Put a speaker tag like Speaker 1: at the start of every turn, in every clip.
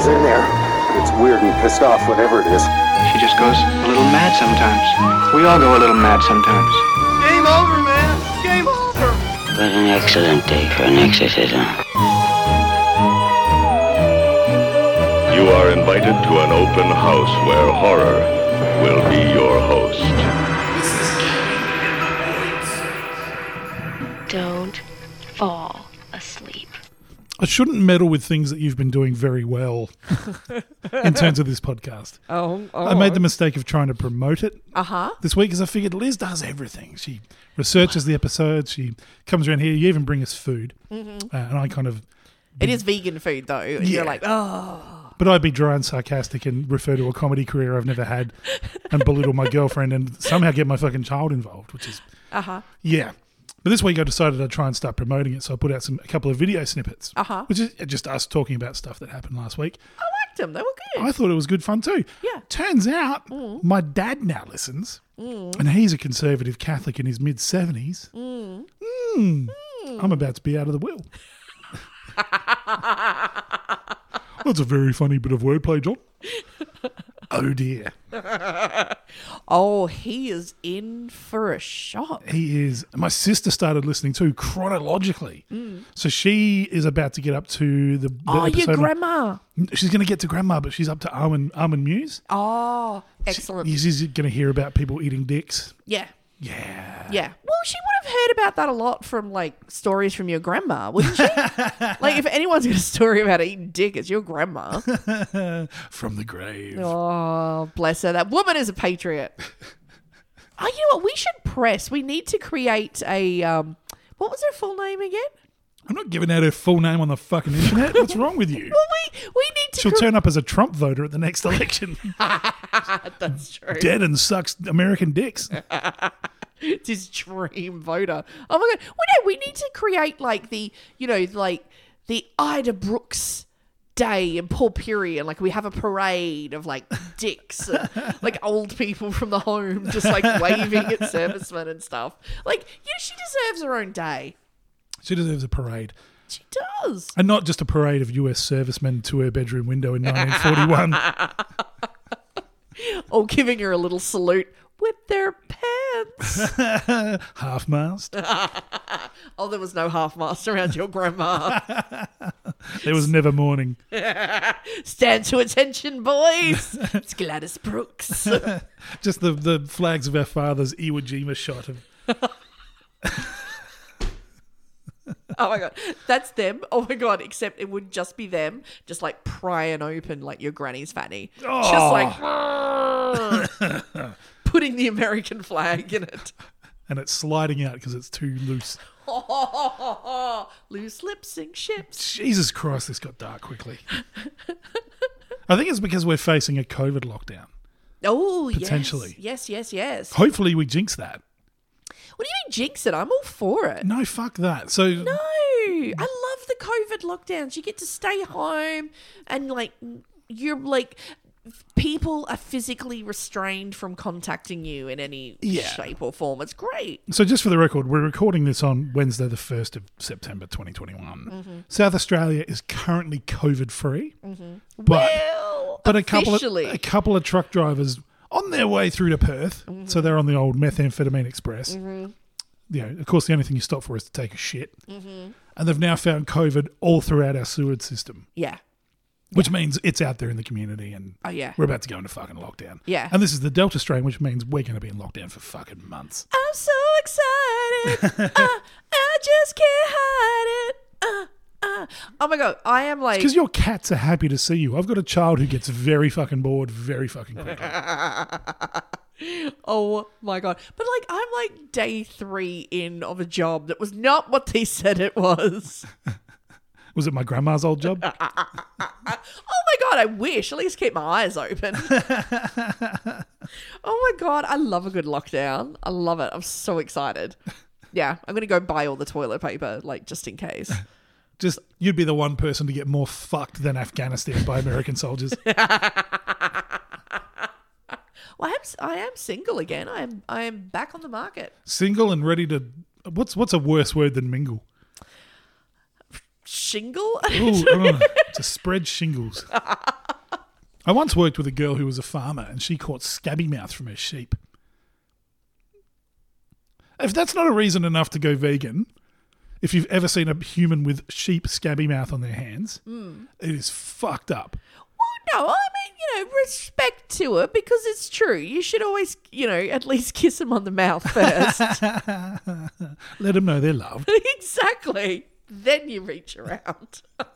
Speaker 1: girl's in there. It's weird and pissed off, whatever it is.
Speaker 2: She just goes a little mad sometimes. We all go a little mad sometimes.
Speaker 3: Game over, man. Game over.
Speaker 4: What an excellent day for an exorcism.
Speaker 5: You are invited to an open house where horror will be your host.
Speaker 6: I shouldn't meddle with things that you've been doing very well in terms of this podcast.
Speaker 7: Oh, oh.
Speaker 6: I made the mistake of trying to promote it
Speaker 7: Uh huh.
Speaker 6: this week because I figured Liz does everything. She researches the episodes. She comes around here. You even bring us food,
Speaker 7: Mm-hmm.
Speaker 6: uh, and I kind of.
Speaker 7: It is vegan food though. And
Speaker 6: Yeah.
Speaker 7: You're like, oh,
Speaker 6: But I'd be dry and sarcastic and refer to a comedy career I've never had, and belittle my girlfriend and somehow get my fucking child involved, which is
Speaker 7: uh huh.
Speaker 6: yeah. But this week I decided I'd try and start promoting it, so I put out some a couple of video snippets,
Speaker 7: Uh-huh.
Speaker 6: which is just us talking about stuff that happened last week.
Speaker 7: I liked them. They were good.
Speaker 6: I thought it was good fun too.
Speaker 7: Yeah.
Speaker 6: Turns out
Speaker 7: Mm.
Speaker 6: my dad now listens, and he's a conservative Catholic in his mid 70s. Mm. I'm about to be out of the will. That's a very funny bit of wordplay, John. Oh dear.
Speaker 7: oh, he is in for a shock.
Speaker 6: He is. My sister started listening too chronologically. So she is about to get up to the. the
Speaker 7: Mm. Oh, your grandma.
Speaker 6: She's going to get to grandma, but she's up to Almond, Almond Muse.
Speaker 7: Oh, excellent.
Speaker 6: She's going to hear about people eating dicks.
Speaker 7: Yeah.
Speaker 6: Yeah.
Speaker 7: Yeah. Well, she would have heard about that a lot from like stories from your grandma, wouldn't she? like, if anyone's got a story about eating dick, it's your grandma.
Speaker 6: From the grave.
Speaker 7: Oh, bless her. That woman is a patriot. Oh, you know what? We should press. We need to create a. Um, what was her full name again?
Speaker 6: I'm not giving out her full name on the fucking internet. What's wrong with you?
Speaker 7: Well, we we need to.
Speaker 6: She'll turn up as a Trump voter at the next election.
Speaker 7: That's true.
Speaker 6: Dead and sucks American dicks.
Speaker 7: His dream voter. Oh my god! Well, no, we need to create like the you know like the Ida Brooks day in Paul Puri, and like we have a parade of like dicks, and, like old people from the home just like waving at servicemen and stuff. Like, yeah, she deserves her own day.
Speaker 6: She deserves a parade.
Speaker 7: She does.
Speaker 6: And not just a parade of US servicemen to her bedroom window in 1941.
Speaker 7: Or giving her a little salute with their pants.
Speaker 6: Half mast.
Speaker 7: oh, there was no half mast around your grandma.
Speaker 6: There was never morning.
Speaker 7: Stand to attention, boys. It's Gladys Brooks.
Speaker 6: Just the, the flags of our father's Iwo Jima shot of
Speaker 7: Oh my god, that's them. Oh my god, except it would just be them, just like prying open like your granny's fanny, just oh. like putting the American flag in it.
Speaker 6: and it's sliding out because it's too loose.
Speaker 7: Loose lips sink ships.
Speaker 6: Jesus Christ, this got dark quickly. I think it's because we're facing a COVID lockdown.
Speaker 7: Oh,
Speaker 6: Potentially.
Speaker 7: Yes, yes, yes, yes.
Speaker 6: Hopefully, we jinx that.
Speaker 7: What do you mean jinx it? I'm all for it.
Speaker 6: No, fuck that. So,
Speaker 7: No, I love the COVID lockdowns. You get to stay home and like you're like people are physically restrained from contacting you in any
Speaker 6: Yeah.
Speaker 7: shape or form. It's great.
Speaker 6: so just for the record, we're recording this on Wednesday, the 1st of September 2021. Mm-hmm. South Australia is currently COVID free. Mm-hmm. But,
Speaker 7: well,
Speaker 6: but a couple, of, a couple of truck drivers on their way through to Perth, so they're on the old methamphetamine express. You know, of course, the only thing you stop for is to take a shit. And they've now found COVID all throughout our sewage system.
Speaker 7: yeah.
Speaker 6: which means it's out there in the community and
Speaker 7: Oh, yeah.
Speaker 6: we're about to go into fucking lockdown.
Speaker 7: Yeah.
Speaker 6: And this is the Delta strain, which means we're going to be in lockdown for fucking months.
Speaker 7: I'm so excited. uh, I just can't hide it. Uh, Oh my god, I am like
Speaker 6: Because your cats are happy to see you. I've got a child who gets very fucking bored very fucking quickly.
Speaker 7: Oh my god. But like I'm like day 3 in of a job that was not what they said it was.
Speaker 6: Was it my grandma's old job?
Speaker 7: Oh my god, I wish. At least keep my eyes open. oh my god, I love a good lockdown. I love it. I'm so excited. Yeah, I'm gonna go buy all the toilet paper, like just in case.
Speaker 6: Just you'd be the one person to get more fucked than Afghanistan by American soldiers.
Speaker 7: Well, I am I am single again. I am I am back on the market.
Speaker 6: Single and ready to. What's what's a worse word than mingle?
Speaker 7: shingle.
Speaker 6: Ooh, oh, to spread shingles. I once worked with a girl who was a farmer and she caught scabby mouth from her sheep. If that's not a reason enough to go vegan, if you've ever seen a human with sheep scabby mouth on their hands, it is fucked up.
Speaker 7: Well, no, I mean, you know, respect to it because it's true. You should always, you know, at least kiss them on the mouth first.
Speaker 6: Let them know they're loved.
Speaker 7: exactly. Then you reach around.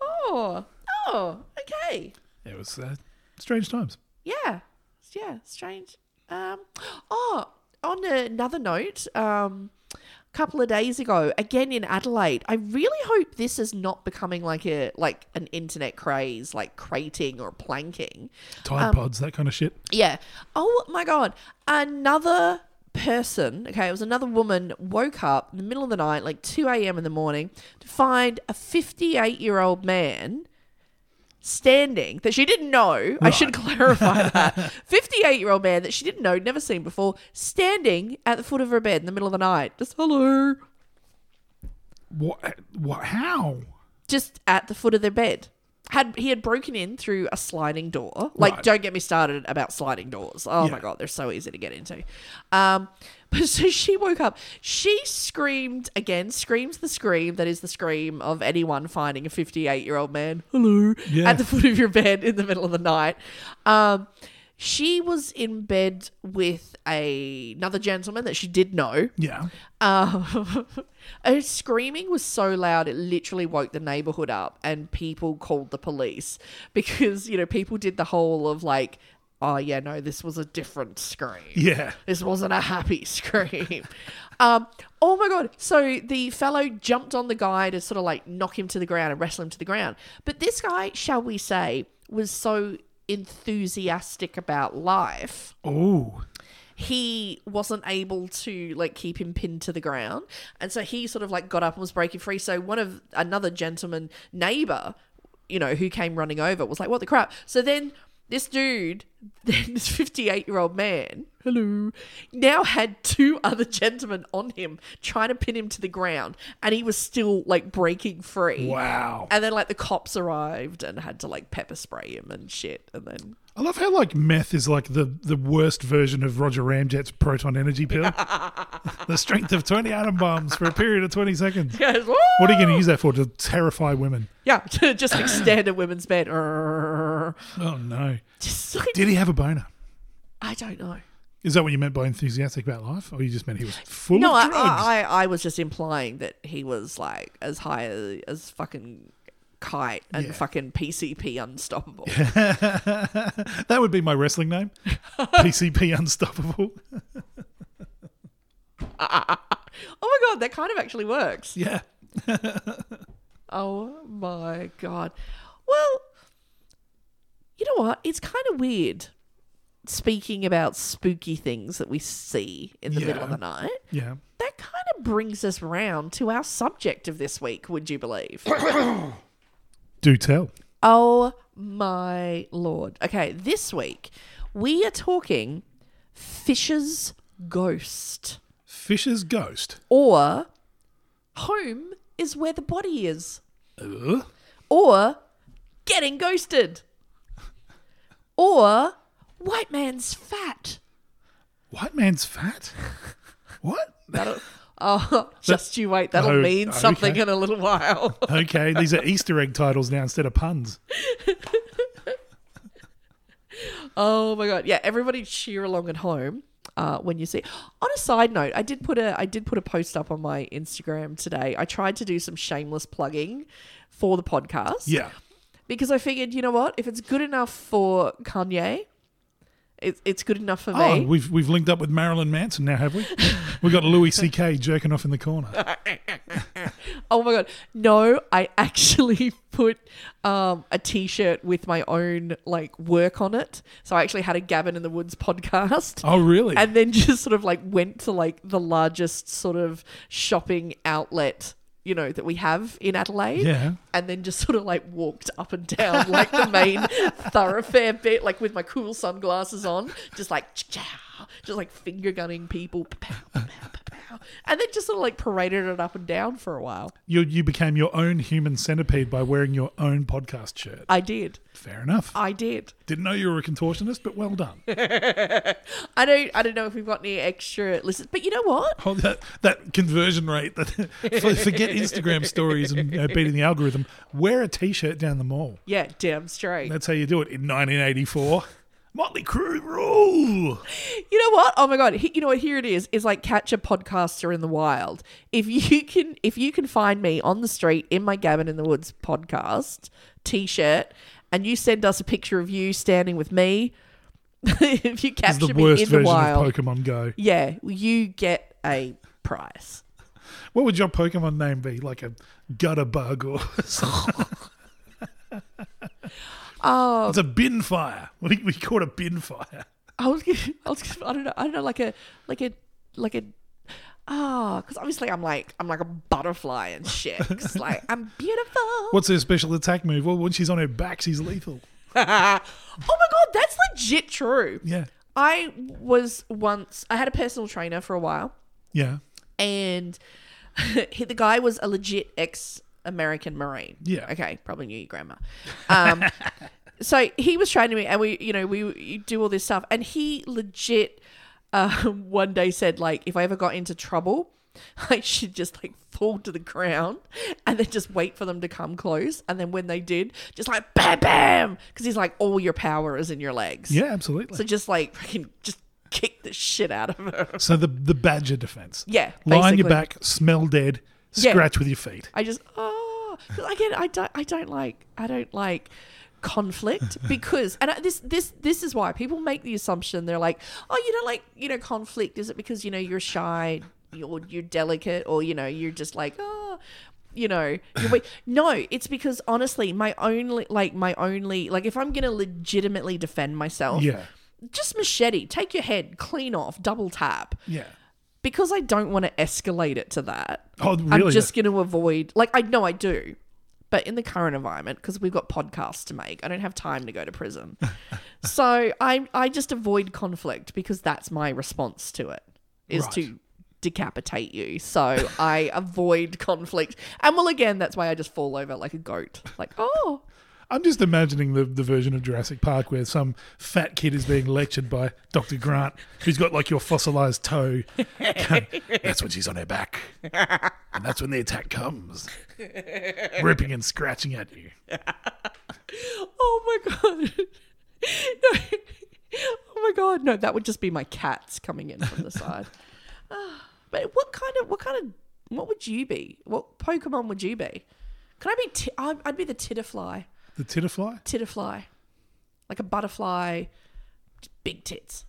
Speaker 7: oh, oh, okay.
Speaker 6: It was uh, strange times.
Speaker 7: Yeah, yeah, strange. Um, oh, on another note, um, a couple of days ago, again in Adelaide, I really hope this is not becoming like a like an internet craze, like crating or planking.
Speaker 6: Tide um, pods, that kind of shit.
Speaker 7: Yeah. Oh my god. Another person, okay, it was another woman, woke up in the middle of the night, like 2 a.m. in the morning, to find a 58 year old man standing that she didn't know. I should clarify that. 58 year old man that she didn't know, never seen before, standing at the foot of her bed in the middle of the night. Just hello.
Speaker 6: What? What? How?
Speaker 7: Just at the foot of their bed. Had he had broken in through a sliding door. Like,
Speaker 6: Right.
Speaker 7: don't get me started about sliding doors. Oh my god, they're so easy to get into. Um, but so she woke up. She screamed again, screams the scream that is the scream of anyone finding a 58 year old man, hello,
Speaker 6: Yeah.
Speaker 7: at the foot of your bed in the middle of the night. Um, she was in bed with a, another gentleman that she did know.
Speaker 6: Yeah.
Speaker 7: Um, her screaming was so loud it literally woke the neighborhood up, and people called the police because you know people did the whole of like, oh yeah, no, this was a different scream.
Speaker 6: Yeah.
Speaker 7: This wasn't a happy scream. um, oh my god! So the fellow jumped on the guy to sort of like knock him to the ground and wrestle him to the ground, but this guy, shall we say, was so enthusiastic about life.
Speaker 6: Oh.
Speaker 7: he wasn't able to like keep him pinned to the ground. And so he sort of like got up and was breaking free. So one of another gentleman neighbor you know who came running over was like what the crap? So then this dude this 58 year old man hello now had two other gentlemen on him trying to pin him to the ground and he was still like breaking free
Speaker 6: Wow.
Speaker 7: and then like the cops arrived and had to like pepper spray him and shit and then
Speaker 6: I love how like meth is like the, the worst version of Roger Ramjet's proton energy pill. the strength of 20 atom bombs for a period of 20 seconds. What are you going to use that for? To terrify women?
Speaker 7: Yeah, to just like stand at women's bed.
Speaker 6: Oh no.
Speaker 7: Just like,
Speaker 6: Did he have a boner?
Speaker 7: I don't know.
Speaker 6: Is that what you meant by enthusiastic about life? Or you just meant he was full
Speaker 7: No,
Speaker 6: of
Speaker 7: I,
Speaker 6: drugs?
Speaker 7: I, I was just implying that he was like as high as, as fucking kite and
Speaker 6: Yeah.
Speaker 7: fucking PCP unstoppable.
Speaker 6: that would be my wrestling name. PCP Unstoppable.
Speaker 7: oh my god, that kind of actually works.
Speaker 6: Yeah.
Speaker 7: Oh my god. Well, you know what? It's kind of weird speaking about spooky things that we see in the middle of the night.
Speaker 6: Yeah.
Speaker 7: That kind of brings us round to our subject of this week, would you believe?
Speaker 6: Do tell.
Speaker 7: Oh my lord. Okay, this week we are talking Fisher's Ghost
Speaker 6: Fisher's ghost.
Speaker 7: or Home is where the body is
Speaker 6: Ugh.
Speaker 7: or Getting Ghosted or White Man's Fat.
Speaker 6: White man's fat? What?
Speaker 7: That'll, oh, just you wait. That'll
Speaker 6: Oh,
Speaker 7: mean something
Speaker 6: okay.
Speaker 7: in a little while.
Speaker 6: Okay, these are Easter egg titles now instead of puns.
Speaker 7: Oh my god! Yeah, everybody cheer along at home uh, when you see. On a side note, I did put a I did put a post up on my Instagram today. I tried to do some shameless plugging for the podcast.
Speaker 6: Yeah.
Speaker 7: because I figured, you know what? If it's good enough for Kanye, it's it's good enough for
Speaker 6: Oh,
Speaker 7: me.
Speaker 6: we've we've linked up with Marilyn Manson now, have we? We've got Louis C.K. jerking off in the corner.
Speaker 7: Oh my god! No, I actually put um, a T-shirt with my own like work on it. So I actually had a Gavin in the Woods podcast.
Speaker 6: Oh, really?
Speaker 7: and then just sort of like went to like the largest sort of shopping outlet you know that we have in Adelaide
Speaker 6: Yeah.
Speaker 7: and then just sort of like walked up and down like the main thoroughfare bit like with my cool sunglasses on just like cha just like finger gunning people. And then just sort of like paraded it up and down for a while.
Speaker 6: You you became your own human centipede by wearing your own podcast shirt.
Speaker 7: I did.
Speaker 6: Fair enough.
Speaker 7: I did.
Speaker 6: Didn't know you were a contortionist, but well done.
Speaker 7: I don't I don't know if we've got any extra listeners, but you know what?
Speaker 6: Oh, that that conversion rate. That forget Instagram stories and you know, beating the algorithm. Wear a t-shirt down the mall.
Speaker 7: Yeah, damn straight.
Speaker 6: That's how you do it in 1984. Motley Crue rule.
Speaker 7: You know what? Oh my god! He- You know what? Here it is. It's like catch a podcaster in the wild. If you can, if you can find me on the street in my Gavin in the Woods podcast t-shirt, and you send us a picture of you standing with me, if you capture
Speaker 6: the
Speaker 7: me in the wild,
Speaker 6: of Pokemon Go.
Speaker 7: yeah, you get a prize.
Speaker 6: What would your Pokemon name be? Like a gutter bug or something?
Speaker 7: Oh,
Speaker 6: It's a bin fire. We, we call it a bin fire.
Speaker 7: I was, gonna, I was, gonna, I don't know, I don't know, like a, like a, like a. Ah, because obviously I'm like I'm like a butterfly and shit. like I'm beautiful.
Speaker 6: What's her special attack move? Well, when she's on her back, she's lethal.
Speaker 7: oh my god, that's legit true.
Speaker 6: Yeah.
Speaker 7: I was once I had a personal trainer for a while,
Speaker 6: Yeah.
Speaker 7: and he, the guy was a legit ex American Marine.
Speaker 6: Yeah.
Speaker 7: Okay, probably knew your grandma. Um, so he was training me, and we, you know, we we do all this stuff, and he legit um, one day said like, if I ever got into trouble. I should just like fall to the ground and then just wait for them to come close. And then when they did, just like bam, bam. Because he's like, all your power is in your legs.
Speaker 6: Yeah, absolutely.
Speaker 7: So just like fucking just kick the shit out of her.
Speaker 6: So the the badger defense.
Speaker 7: Yeah,
Speaker 6: Lie on your back, smell dead,
Speaker 7: Yeah.
Speaker 6: scratch with your feet.
Speaker 7: I just oh again I don't I don't like I don't like conflict because and I- this this this is why people make the assumption they're like oh you don't like you know conflict is it because you know you're shy you're you're delicate or you know you're just like oh you know you're no it's because honestly my only like my only like if i'm gonna legitimately defend myself
Speaker 6: Yeah.
Speaker 7: just machete take your head clean off double tap
Speaker 6: Yeah.
Speaker 7: Because I don't want to escalate it to that.
Speaker 6: Oh,
Speaker 7: I'm just going to avoid. Like I know I do, but in the current environment, because we've got podcasts to make, I don't have time to go to prison. so I I just avoid conflict because that's my response to it is
Speaker 6: Right.
Speaker 7: to decapitate you. So I avoid conflict, and well, again, that's why I just fall over like a goat. Like oh.
Speaker 6: I'm just imagining the, the version of Jurassic Park where some fat kid is being lectured by Dr. Grant, who's got like your fossilized toe. that's when she's on her back. And that's when the attack comes. Ripping and scratching at you.
Speaker 7: Oh my god. No. Oh my god. No, that would just be my cats coming in from the side. Ah, but what kind of what kind of what would you be? What Pokemon would you be? Can I be? I'd I'd be the Titterfly.
Speaker 6: The titterfly?
Speaker 7: Titterfly, like a butterfly, big tits.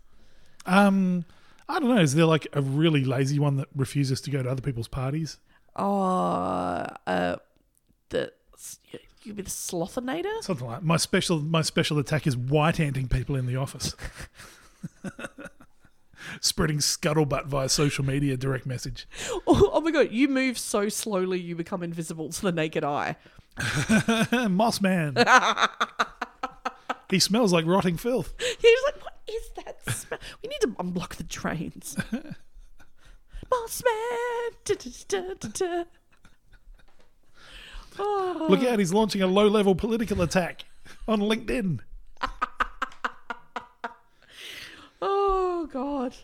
Speaker 6: Um, I don't know. Is there like a really lazy one that refuses to go to other people's parties?
Speaker 7: Oh, uh, the you'd be the Slothinator.
Speaker 6: Something like my special. My special attack is white anting people in the office, spreading scuttlebutt via social media direct message.
Speaker 7: Oh, oh my god, you move so slowly you become invisible to the naked eye.
Speaker 6: Moss man. he smells like rotting filth.
Speaker 7: He's like, what is that smell? We need to unblock the drains. Boss man. Da, da, da, da, da. Oh,
Speaker 6: Look out! He's launching a low-level political attack on LinkedIn.
Speaker 7: oh, God.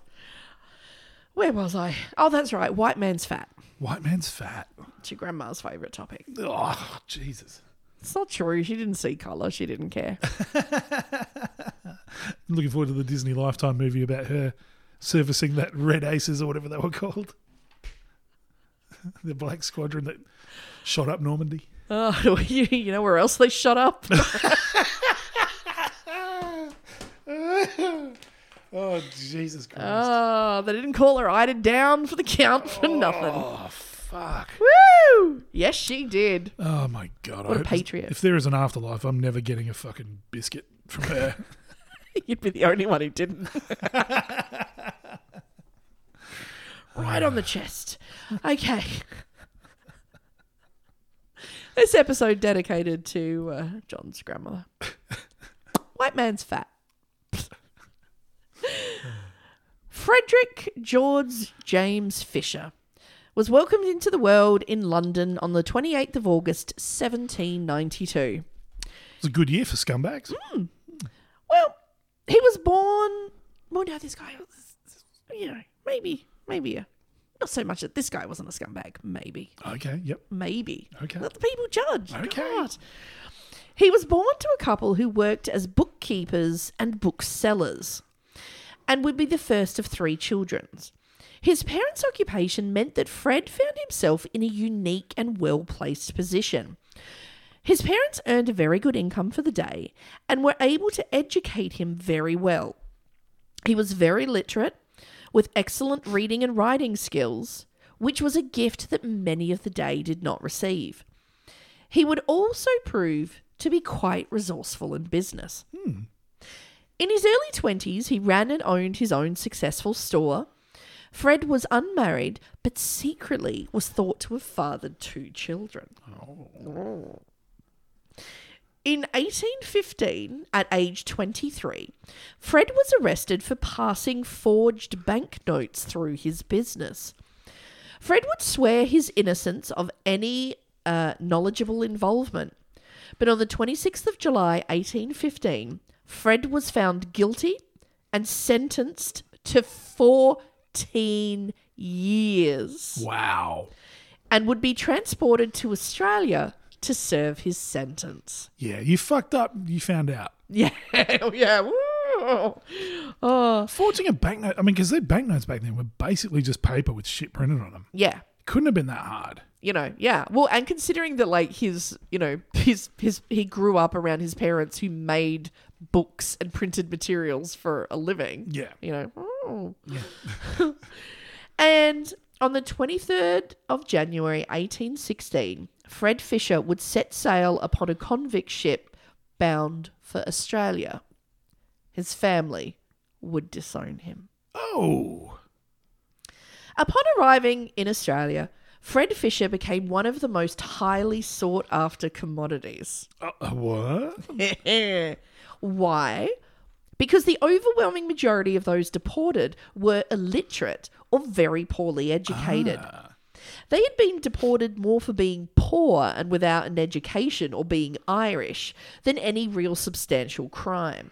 Speaker 7: Where was I? Oh, that's right. White man's fat.
Speaker 6: White man's fat.
Speaker 7: It's your grandma's favourite topic.
Speaker 6: Oh, Jesus.
Speaker 7: It's not true. She didn't see colour. She didn't care.
Speaker 6: Looking forward to the Disney Lifetime movie about her servicing that Red Aces or whatever they were called. the Black Squadron that shot up Normandy.
Speaker 7: Oh, you, you know where else they shut up?
Speaker 6: Oh, Jesus Christ.
Speaker 7: Oh, they didn't call her Ida down for the count for nothing.
Speaker 6: oh, fuck.
Speaker 7: Woo! Yes, she did.
Speaker 6: Oh, my God.
Speaker 7: What a
Speaker 6: hope-
Speaker 7: patriot.
Speaker 6: If there is an afterlife, I'm never getting a fucking biscuit from her.
Speaker 7: You'd be the only one who didn't. right on the chest. Okay. this episode dedicated to uh, John's grandmother. White man's fat. Frederick George James Fisher was welcomed into the world in London on the 28th of August 1792.
Speaker 6: It's a good year for scumbags. Hmm.
Speaker 7: Well, he was born. Well, no, this guy was, you know, maybe, maybe a, not so much that this guy wasn't a scumbag. Maybe,
Speaker 6: Okay, yep.
Speaker 7: maybe.
Speaker 6: Okay.
Speaker 7: Let the people judge.
Speaker 6: Okay.
Speaker 7: God. He was born to a couple who worked as bookkeepers and booksellers and would be the first of three children. His parents' occupation meant that Fred found himself in a unique and well placed position. His parents earned a very good income for the day and were able to educate him very well. He was very literate, with excellent reading and writing skills, which was a gift that many of the day did not receive. He would also prove to be quite resourceful in business. Hmm. In his early 20s, he ran and owned his own successful store. Fred was unmarried, but secretly was thought to have fathered two children. In 1815, at age 23, Fred was arrested for passing forged banknotes through his business. Fred would swear his innocence of any uh, knowledgeable involvement, but on the 26th of July, 1815, Fred was found guilty and sentenced to 14 years
Speaker 6: Wow.
Speaker 7: and would be transported to Australia to serve his sentence.
Speaker 6: Yeah, you fucked up. You found out.
Speaker 7: Yeah, yeah. woo. Oh,
Speaker 6: Forging a banknote. I mean, because their banknotes back then were basically just paper with shit printed on them.
Speaker 7: yeah.
Speaker 6: Couldn't have been that hard.
Speaker 7: You know, yeah. Well, and considering that, like his, you know, his his he grew up around his parents who made books and printed materials for a living.
Speaker 6: Yeah.
Speaker 7: You know. oh. and on the 23rd of January 1816, Fred Fisher would set sail upon a convict ship bound for Australia. His family would disown him.
Speaker 6: Oh.
Speaker 7: Upon arriving in Australia, Fred Fisher became one of the most highly sought after commodities.
Speaker 6: Uh, uh, what?
Speaker 7: Why? Because the overwhelming majority of those deported were illiterate or very poorly educated. Ah. They had been deported more for being poor and without an education or being Irish than any real substantial crime.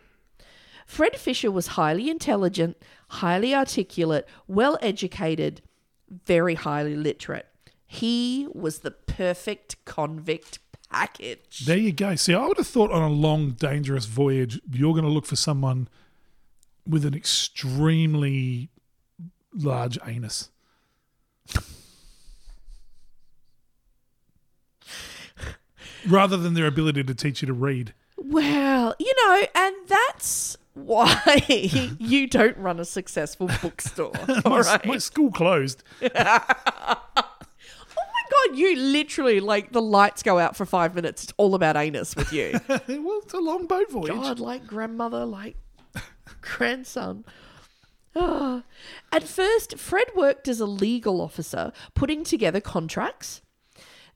Speaker 7: Fred Fisher was highly intelligent, highly articulate, well educated, very highly literate. He was the perfect convict package.
Speaker 6: There you go. See, I would have thought on a long, dangerous voyage, you're going to look for someone with an extremely large anus. Rather than their ability to teach you to read.
Speaker 7: Well, you know, and that's why you don't run a successful bookstore. all
Speaker 6: My,
Speaker 7: right?
Speaker 6: my school closed.
Speaker 7: Oh you literally like the lights go out for five minutes. It's all about anus with you.
Speaker 6: well, it's a long boat voyage.
Speaker 7: God, like grandmother, like grandson. Ah. At first, Fred worked as a legal officer, putting together contracts.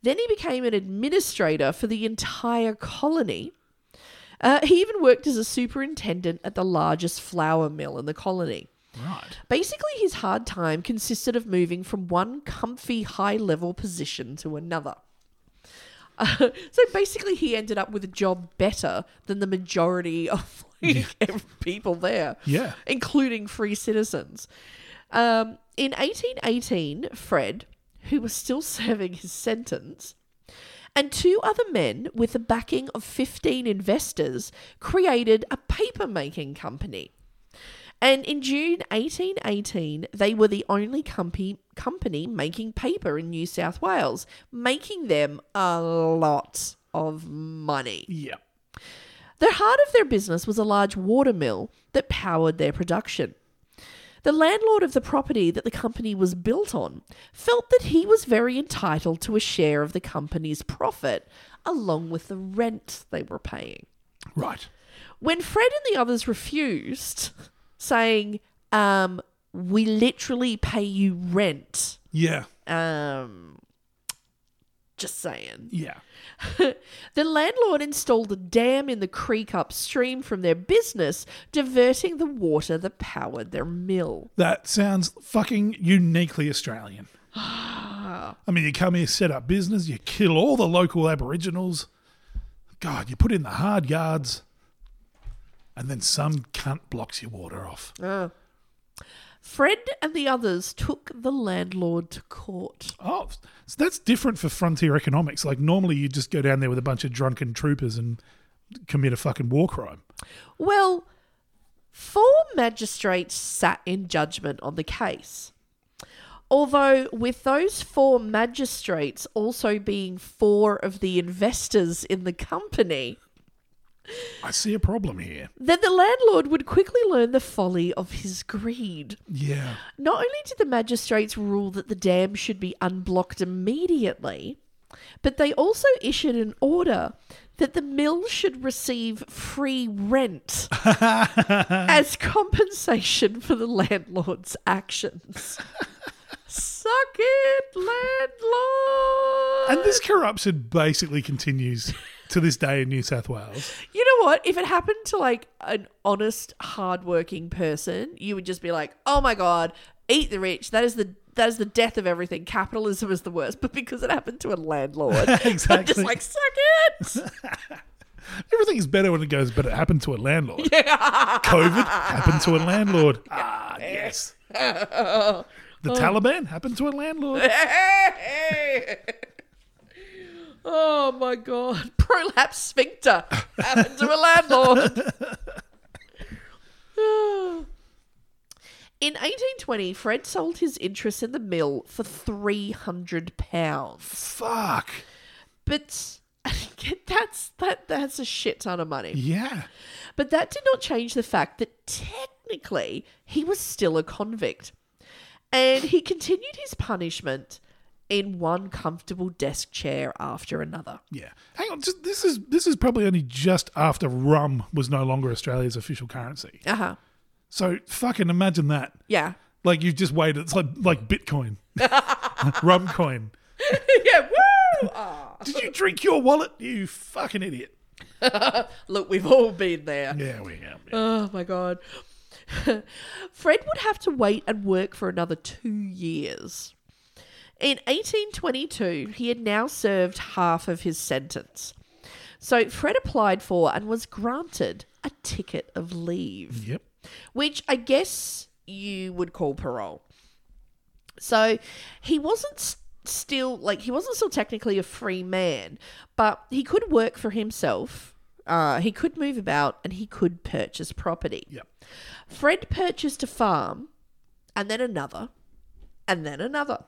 Speaker 7: Then he became an administrator for the entire colony. Uh, he even worked as a superintendent at the largest flour mill in the colony.
Speaker 6: Right.
Speaker 7: Basically, his hard time consisted of moving from one comfy high level position to another. Uh, so basically, he ended up with a job better than the majority of like, people there,
Speaker 6: Yeah.
Speaker 7: including free citizens. Um, in 1818, Fred, who was still serving his sentence, and two other men with the backing of 15 investors created a paper making company. And in June 1818, they were the only company, company making paper in New South Wales, making them a lot of money.
Speaker 6: Yeah.
Speaker 7: The heart of their business was a large water mill that powered their production. The landlord of the property that the company was built on felt that he was very entitled to a share of the company's profit, along with the rent they were paying.
Speaker 6: Right.
Speaker 7: When Fred and the others refused, saying, um, we literally pay you rent,
Speaker 6: Yeah.
Speaker 7: um, Just saying.
Speaker 6: Yeah.
Speaker 7: The landlord installed a dam in the creek upstream from their business, diverting the water that powered their mill.
Speaker 6: That sounds fucking uniquely Australian. I mean, you come here, set up business, you kill all the local Aboriginals. God, you put in the hard yards, and then some cunt blocks your water off. Ah.
Speaker 7: Fred and the others took the landlord to court.
Speaker 6: Oh, so that's different for frontier economics. Like, normally you just go down there with a bunch of drunken troopers and commit a fucking war crime.
Speaker 7: Well, four magistrates sat in judgment on the case. Although, with those four magistrates also being four of the investors in the company,
Speaker 6: I see a problem here.
Speaker 7: then the landlord would quickly learn the folly of his greed.
Speaker 6: Yeah.
Speaker 7: Not only did the magistrates rule that the dam should be unblocked immediately, but they also issued an order that the mill should receive free rent as compensation for the landlord's actions. Suck it, landlord!
Speaker 6: And this corruption basically continues to this day in New South Wales.
Speaker 7: You know what? If it happened to like an honest, hardworking person, you would just be like, "Oh my god, eat the rich." That is the that is the death of everything. Capitalism is the worst. But because it happened to a landlord, I'm just like, "Suck it."
Speaker 6: Everything is better when it goes, but it happened to a landlord. COVID happened to a landlord. Ah, yes. The Taliban happened to a landlord.
Speaker 7: Oh my god, prolapse sphincter happened to a landlord. In 1820, Fred sold his interest in the mill for three hundred pounds.
Speaker 6: Fuck.
Speaker 7: But that's that that's a shit ton of money.
Speaker 6: Yeah.
Speaker 7: But that did not change the fact that technically he was still a convict. And he continued his punishment in one comfortable desk chair after another.
Speaker 6: Yeah. Hang on. Just, this is this is probably only just after rum was no longer Australia's official currency.
Speaker 7: Uh huh.
Speaker 6: So fucking imagine that.
Speaker 7: Yeah.
Speaker 6: Like you've just waited. It's like like Bitcoin, rum coin.
Speaker 7: yeah. Woo! Ah.
Speaker 6: Did you drink your wallet? You fucking idiot.
Speaker 7: Look, we've all been there.
Speaker 6: Yeah, we have.
Speaker 7: Oh my god. Fred would have to wait and work for another two years. In 1822, he had now served half of his sentence. So Fred applied for and was granted a ticket of leave,
Speaker 6: Yep.
Speaker 7: which I guess you would call parole. So he wasn't still like he wasn't still technically a free man, but he could work for himself. Uh, he could move about and he could purchase property.
Speaker 6: Yep.
Speaker 7: Fred purchased a farm, and then another, and then another.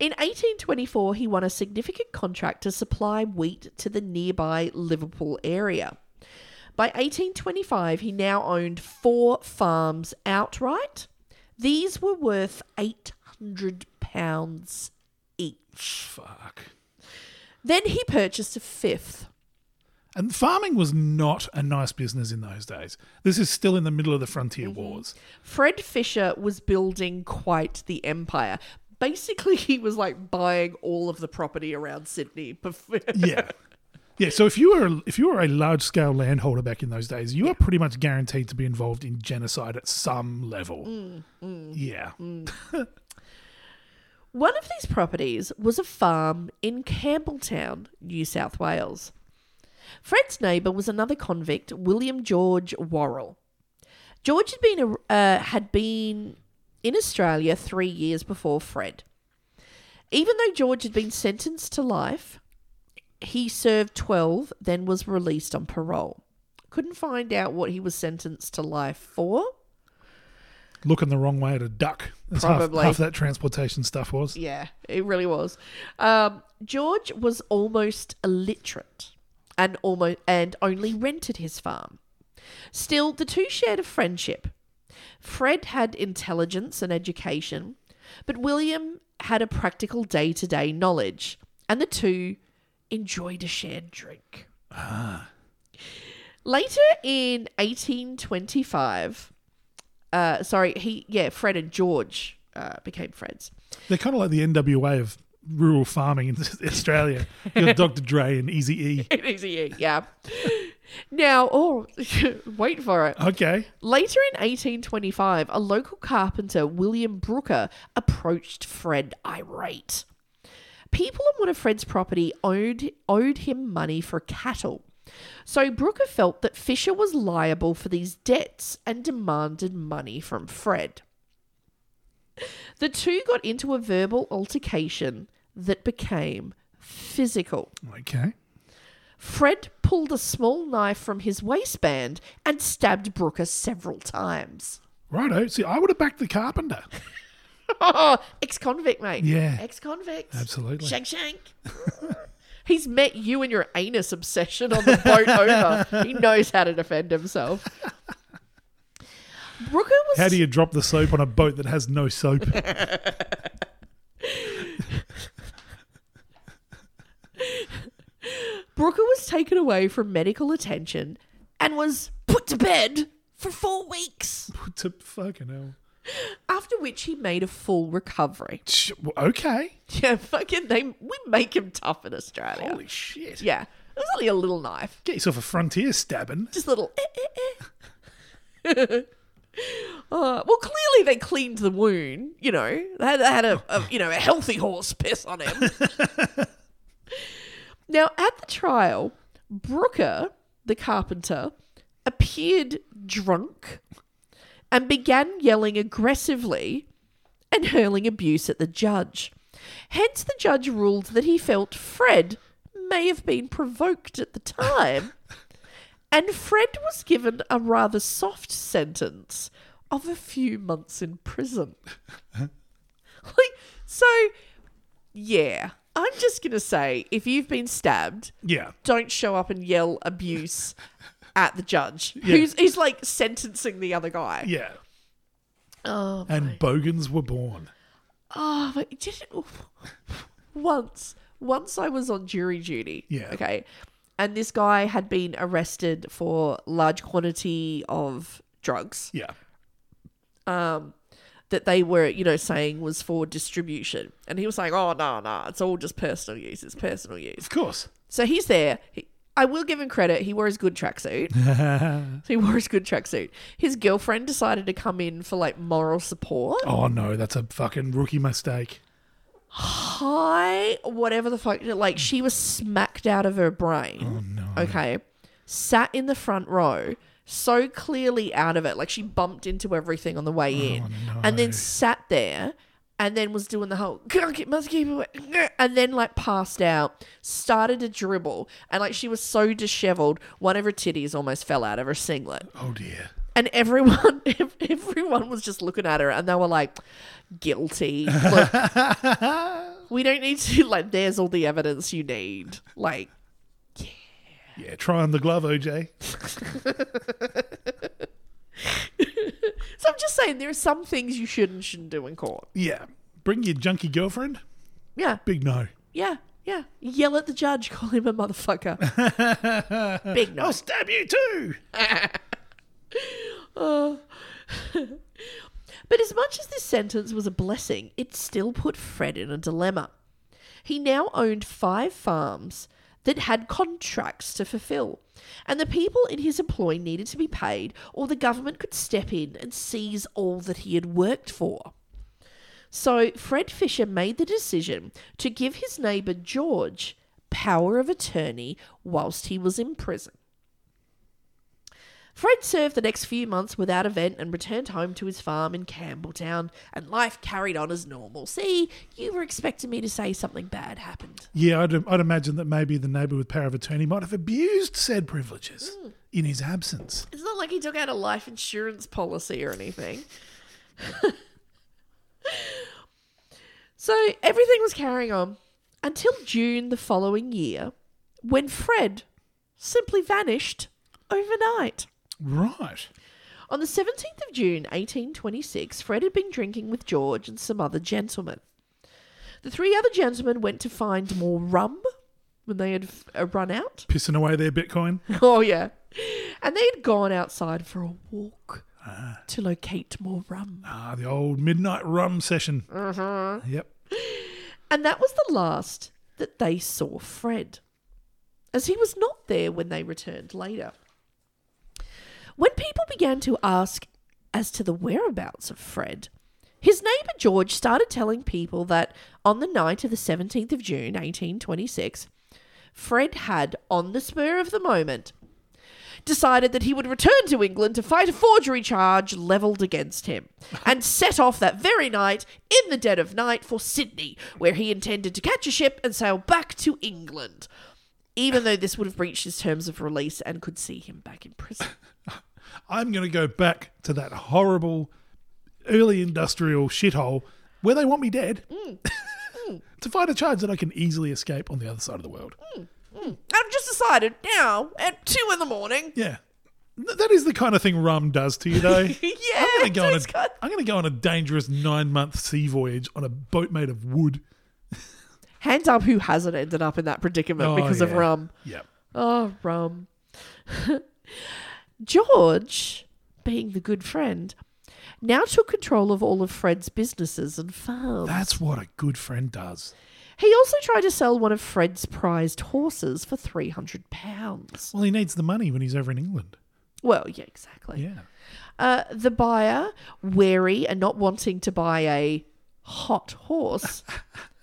Speaker 7: In 1824, he won a significant contract to supply wheat to the nearby Liverpool area. By 1825, he now owned four farms outright. These were worth 800 pounds each.
Speaker 6: Fuck.
Speaker 7: Then he purchased a fifth.
Speaker 6: And farming was not a nice business in those days. This is still in the middle of the frontier mm-hmm. wars.
Speaker 7: Fred Fisher was building quite the empire. Basically, he was like buying all of the property around Sydney.
Speaker 6: Yeah. Yeah, so if you were if you were a large scale landholder back in those days, you were pretty much guaranteed to be involved in genocide at some level. Mm, mm. Yeah. Mm.
Speaker 7: One of these properties was a farm in Campbelltown, New South Wales. Fred's neighbour was another convict, William George Worrall. George had been uh, had been in Australia three years before Fred. Even though George had been sentenced to life, he served 12, then was released on parole. Couldn't find out what he was sentenced to life for.
Speaker 6: Looking the wrong way at a duck. That's half,
Speaker 7: Probably.
Speaker 6: half that transportation stuff was.
Speaker 7: Yeah, it really was. Um, George was almost illiterate and almost and only rented his farm. Still, the two shared a friendship. Fred had intelligence and education, but William had a practical day-to-day knowledge, and the two enjoyed a shared drink. Ah. Later in 1825, uh, sorry, he yeah, Fred and George uh, became friends.
Speaker 6: They're kind of like the NWA of rural farming in Australia. You got Dr. Dre and Easy E.
Speaker 7: Easy E, yeah. Now, oh, wait for it.
Speaker 6: Okay.
Speaker 7: Later in 1825, a local carpenter, William Brooker, approached Fred irate. People on one of Fred's property owed, owed him money for cattle. So Brooker felt that Fisher was liable for these debts and demanded money from Fred. The two got into a verbal altercation that became physical.
Speaker 6: Okay.
Speaker 7: Fred pulled a small knife from his waistband and stabbed Brooker several times.
Speaker 6: Righto. See, I would have backed the carpenter.
Speaker 7: Oh, ex-convict, mate.
Speaker 6: Yeah.
Speaker 7: Ex-convict.
Speaker 6: Absolutely.
Speaker 7: Shank, shank. He's met you and your anus obsession on the boat over. He knows how to defend himself. Brooker was.
Speaker 6: How do you drop the soap on a boat that has no soap?
Speaker 7: Brooker was taken away from medical attention and was put to bed for four weeks.
Speaker 6: Put to fucking hell.
Speaker 7: After which he made a full recovery.
Speaker 6: Sh- Okay.
Speaker 7: Yeah, fucking they we make him tough in Australia.
Speaker 6: Holy shit.
Speaker 7: Yeah. It was only a little knife.
Speaker 6: Get yourself a frontier stabbing.
Speaker 7: Just a little eh, eh, eh. Uh, well, clearly they cleaned the wound. You know, they had, they had a, a you know a healthy horse piss on him. now at the trial, Brooker, the carpenter, appeared drunk and began yelling aggressively and hurling abuse at the judge. Hence, the judge ruled that he felt Fred may have been provoked at the time, and Fred was given a rather soft sentence of a few months in prison. like, so, yeah, I'm just going to say if you've been stabbed,
Speaker 6: Yeah.
Speaker 7: don't show up and yell abuse at the judge who's he's like sentencing the other guy.
Speaker 6: Yeah.
Speaker 7: Oh,
Speaker 6: And bogans were born.
Speaker 7: oh, but just once, once I was on jury duty.
Speaker 6: Yeah.
Speaker 7: Okay, and this guy had been arrested for large quantity of drugs
Speaker 6: Yeah.
Speaker 7: Um, that they were, you know, saying was for distribution, and he was saying, "Oh no, no, it's all just personal use. It's personal use."
Speaker 6: Of course.
Speaker 7: So he's there. He, I will give him credit. He wore his good tracksuit. he wore his good tracksuit. His girlfriend decided to come in for like moral support.
Speaker 6: Oh no, that's a fucking rookie mistake.
Speaker 7: Hi, whatever the fuck. Like she was smacked out of her brain. Oh no. Okay, sat in the front row, so clearly out of it. Like she bumped into everything on the way oh, in, and then sat there. And then was doing the whole "Can't must keep away," and then like passed out, started to dribble, and like she was so disheveled, one of her titties almost fell out of her singlet.
Speaker 6: Oh dear.
Speaker 7: And everyone, everyone was just looking at her, and they were like, "Guilty." We don't need to. Like, there's all the evidence you need. Like,
Speaker 6: Yeah, try on the glove, OJ.
Speaker 7: so I'm just saying, there are some things you should and shouldn't do in court.
Speaker 6: Yeah. Bring your junkie girlfriend.
Speaker 7: Yeah,
Speaker 6: Big no.
Speaker 7: yeah, yeah. Yell at the judge, call him a motherfucker. Big no.
Speaker 6: I'll stab you too. Oh.
Speaker 7: But as much as this sentence was a blessing, it still put Fred in a dilemma. He now owned five farms that had contracts to fulfill, and the people in his employ needed to be paid, or the government could step in and seize all that he had worked for. So Fred Fisher made the decision to give his neighbour George power of attorney whilst he was in prison. Fred served the next few months without event and returned home to his farm in Campbelltown, and life carried on as normal. See, you were expecting me to say something bad happened.
Speaker 6: Yeah, I'd, I'd imagine that maybe the neighbour with power of attorney might have abused said privileges hmm. in his absence.
Speaker 7: It's not like he took out a life insurance policy or anything. so everything was carrying on until June the following year, when Fred simply vanished overnight.
Speaker 6: Right.
Speaker 7: On the 17th of June 1826, Fred had been drinking with George and some other gentlemen. The three other gentlemen went to find more rum when they had uh, run out.
Speaker 6: Pissing away their Bitcoin.
Speaker 7: Oh, yeah. And they had gone outside for a walk to locate more rum.
Speaker 6: Ah, the old midnight rum session. Uh-huh. Yep.
Speaker 7: And that was the last that they saw Fred, as he was not there when they returned later. When people began to ask as to the whereabouts of Fred, his neighbour George started telling people that on the night of the 17th of June, 1826, Fred had, on the spur of the moment, decided that he would return to England to fight a forgery charge levelled against him, and set off that very night, in the dead of night, for Sydney, where he intended to catch a ship and sail back to England, even though this would have breached his terms of release and could see him back in prison.
Speaker 6: I'm going to go back to that horrible early industrial shithole where they want me dead mm. Mm. to fight a charge that I can easily escape on the other side of the world. Mm.
Speaker 7: I've just decided now, at two in the morning,
Speaker 6: Yeah. That is the kind of thing rum does to you, though.
Speaker 7: Yeah,
Speaker 6: I'm going to go on I'm going to go on a dangerous nine month sea voyage on a boat made of wood.
Speaker 7: Hands up who hasn't ended up in that predicament
Speaker 6: Oh,
Speaker 7: because of rum.
Speaker 6: Yeah.
Speaker 7: Oh, rum. George, being the good friend, now took control of all of Fred's businesses and farms.
Speaker 6: That's what a good friend does.
Speaker 7: He also tried to sell one of Fred's prized horses for three hundred pounds.
Speaker 6: Well, he needs the money when he's over in England.
Speaker 7: Well, yeah, exactly.
Speaker 6: Yeah.
Speaker 7: Uh, the buyer, wary and not wanting to buy a hot horse,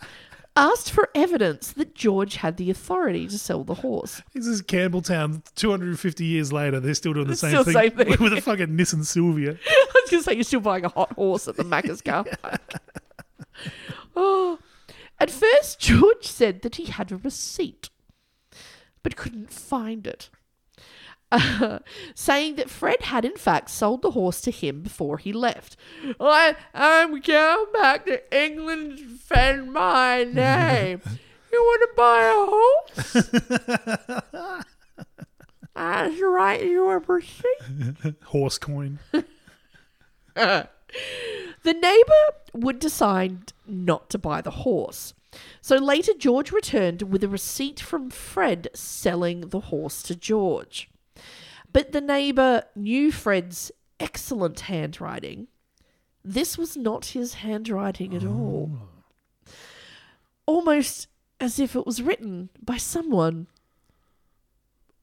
Speaker 7: asked for evidence that George had the authority to sell the horse.
Speaker 6: This is Campbelltown 250 years later. They're still doing the
Speaker 7: It's
Speaker 6: same
Speaker 7: still
Speaker 6: thing,
Speaker 7: same thing.
Speaker 6: with a fucking Nissan Silvia.
Speaker 7: I was going to say, you're still buying a hot horse at the Macca's car park. oh. At first, George said that he had a receipt, but couldn't find it. Uh, saying that Fred had in fact sold the horse to him before he left. I, I'm going back to England to defend my name. You want to buy a horse? That's right, you a receipt.
Speaker 6: Horse coin.
Speaker 7: The neighbour would decide not to buy the horse. So later, George returned with a receipt from Fred selling the horse to George. But the neighbour knew Fred's excellent handwriting. This was not his handwriting at all. Almost as if it was written by someone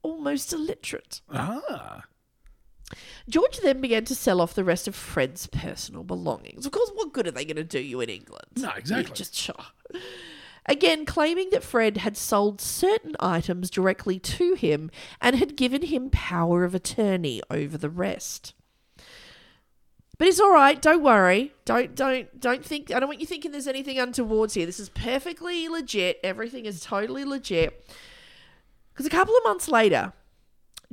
Speaker 7: almost illiterate.
Speaker 6: Ah.
Speaker 7: George then began to sell off the rest of Fred's personal belongings. Of course, what good are they going to do you in England?
Speaker 6: No, exactly.
Speaker 7: You just sure. Again, claiming that Fred had sold certain items directly to him and had given him power of attorney over the rest. But it's all right. Don't worry. Don't don't don't think. I don't want you thinking there's anything untowards here. This is perfectly legit. Everything is totally legit. Because a couple of months later,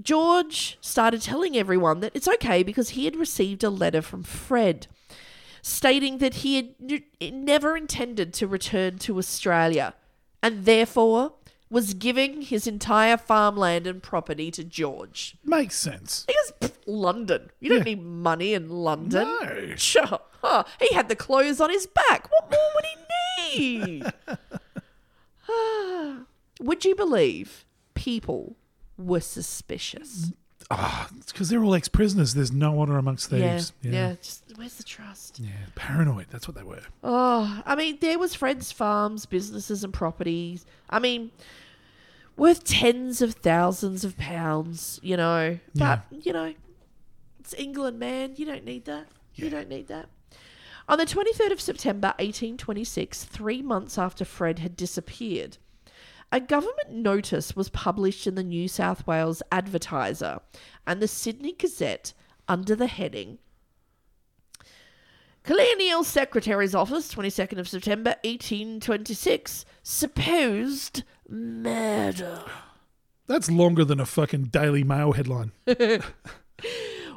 Speaker 7: George started telling everyone that it's okay because he had received a letter from Fred stating that he had n- never intended to return to Australia and therefore was giving his entire farmland and property to George.
Speaker 6: Makes sense.
Speaker 7: Because pff, London, you don't
Speaker 6: Yeah.
Speaker 7: need money in London.
Speaker 6: No.
Speaker 7: Sure. Huh. He had the clothes on his back. What more would he need? would you believe people were suspicious?
Speaker 6: Ah, it's because they're all ex prisoners. There's no honor amongst thieves.
Speaker 7: Yeah, yeah. Just where's the trust?
Speaker 6: Yeah, Paranoid. That's what they were.
Speaker 7: Oh, I mean, there was Fred's farms, businesses, and properties. I mean, worth tens of thousands of pounds. You know, but you know, it's England, man. You don't need that. You don't need that. On the 23rd of September 1826, three months after Fred had disappeared, a government notice was published in the New South Wales Advertiser and the Sydney Gazette under the heading Colonial Secretary's Office, 22nd of September 1826, supposed murder.
Speaker 6: That's longer than a fucking Daily Mail headline.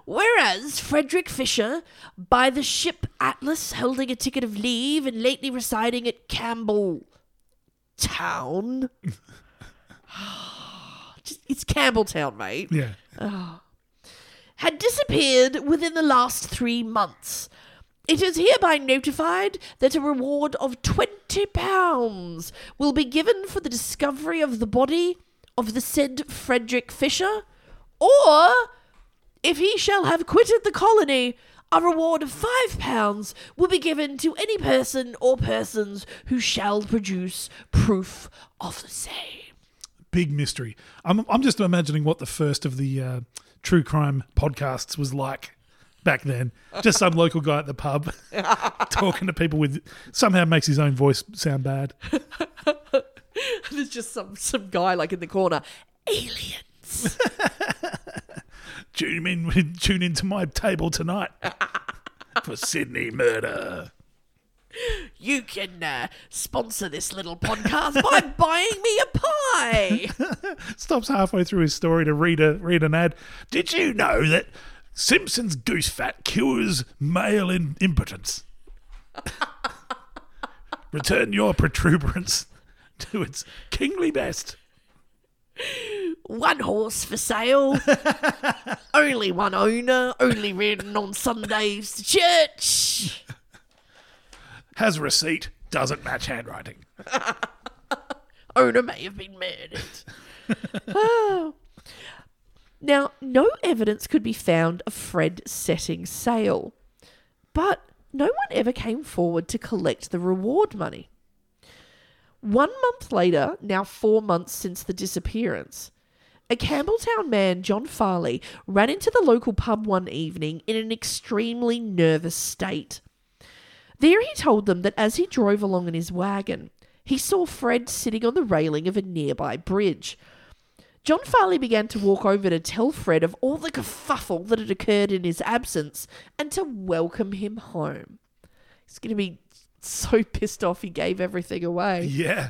Speaker 7: Whereas Frederick Fisher, by the ship Atlas, holding a ticket of leave and lately residing at Campbell Town. Just, it's Campbelltown, mate.
Speaker 6: Yeah.
Speaker 7: had disappeared within the last three months. It is hereby notified that a reward of £20 will be given for the discovery of the body of the said Frederick Fisher, or if he shall have quitted the colony A reward of £5 will be given to any person or persons who shall produce proof of the same.
Speaker 6: Big mystery. I'm, I'm just imagining what the first of the uh, true crime podcasts was like back then. Just some local guy at the pub talking to people with somehow makes his own voice sound bad.
Speaker 7: There's just some, some guy like in the corner. Aliens.
Speaker 6: Tune in, tune into my table tonight for Sydney murder.
Speaker 7: You can uh, sponsor this little podcast by buying me a pie.
Speaker 6: Stops halfway through his story to read a read an ad. Did you know that Simpson's goose fat cures male in- impotence? Return your protuberance to its kingly best.
Speaker 7: One horse for sale. only one owner. Only ridden on Sundays to church.
Speaker 6: Has a receipt, doesn't match handwriting.
Speaker 7: owner may have been murdered. Oh. Now, no evidence could be found of Fred setting sail, but no one ever came forward to collect the reward money. One month later, now four months since the disappearance, a Campbelltown man, John Farley, ran into the local pub one evening in an extremely nervous state. There he told them that as he drove along in his wagon, he saw Fred sitting on the railing of a nearby bridge. John Farley began to walk over to tell Fred of all the kerfuffle that had occurred in his absence and to welcome him home. He's going to be so pissed off he gave everything away.
Speaker 6: Yeah.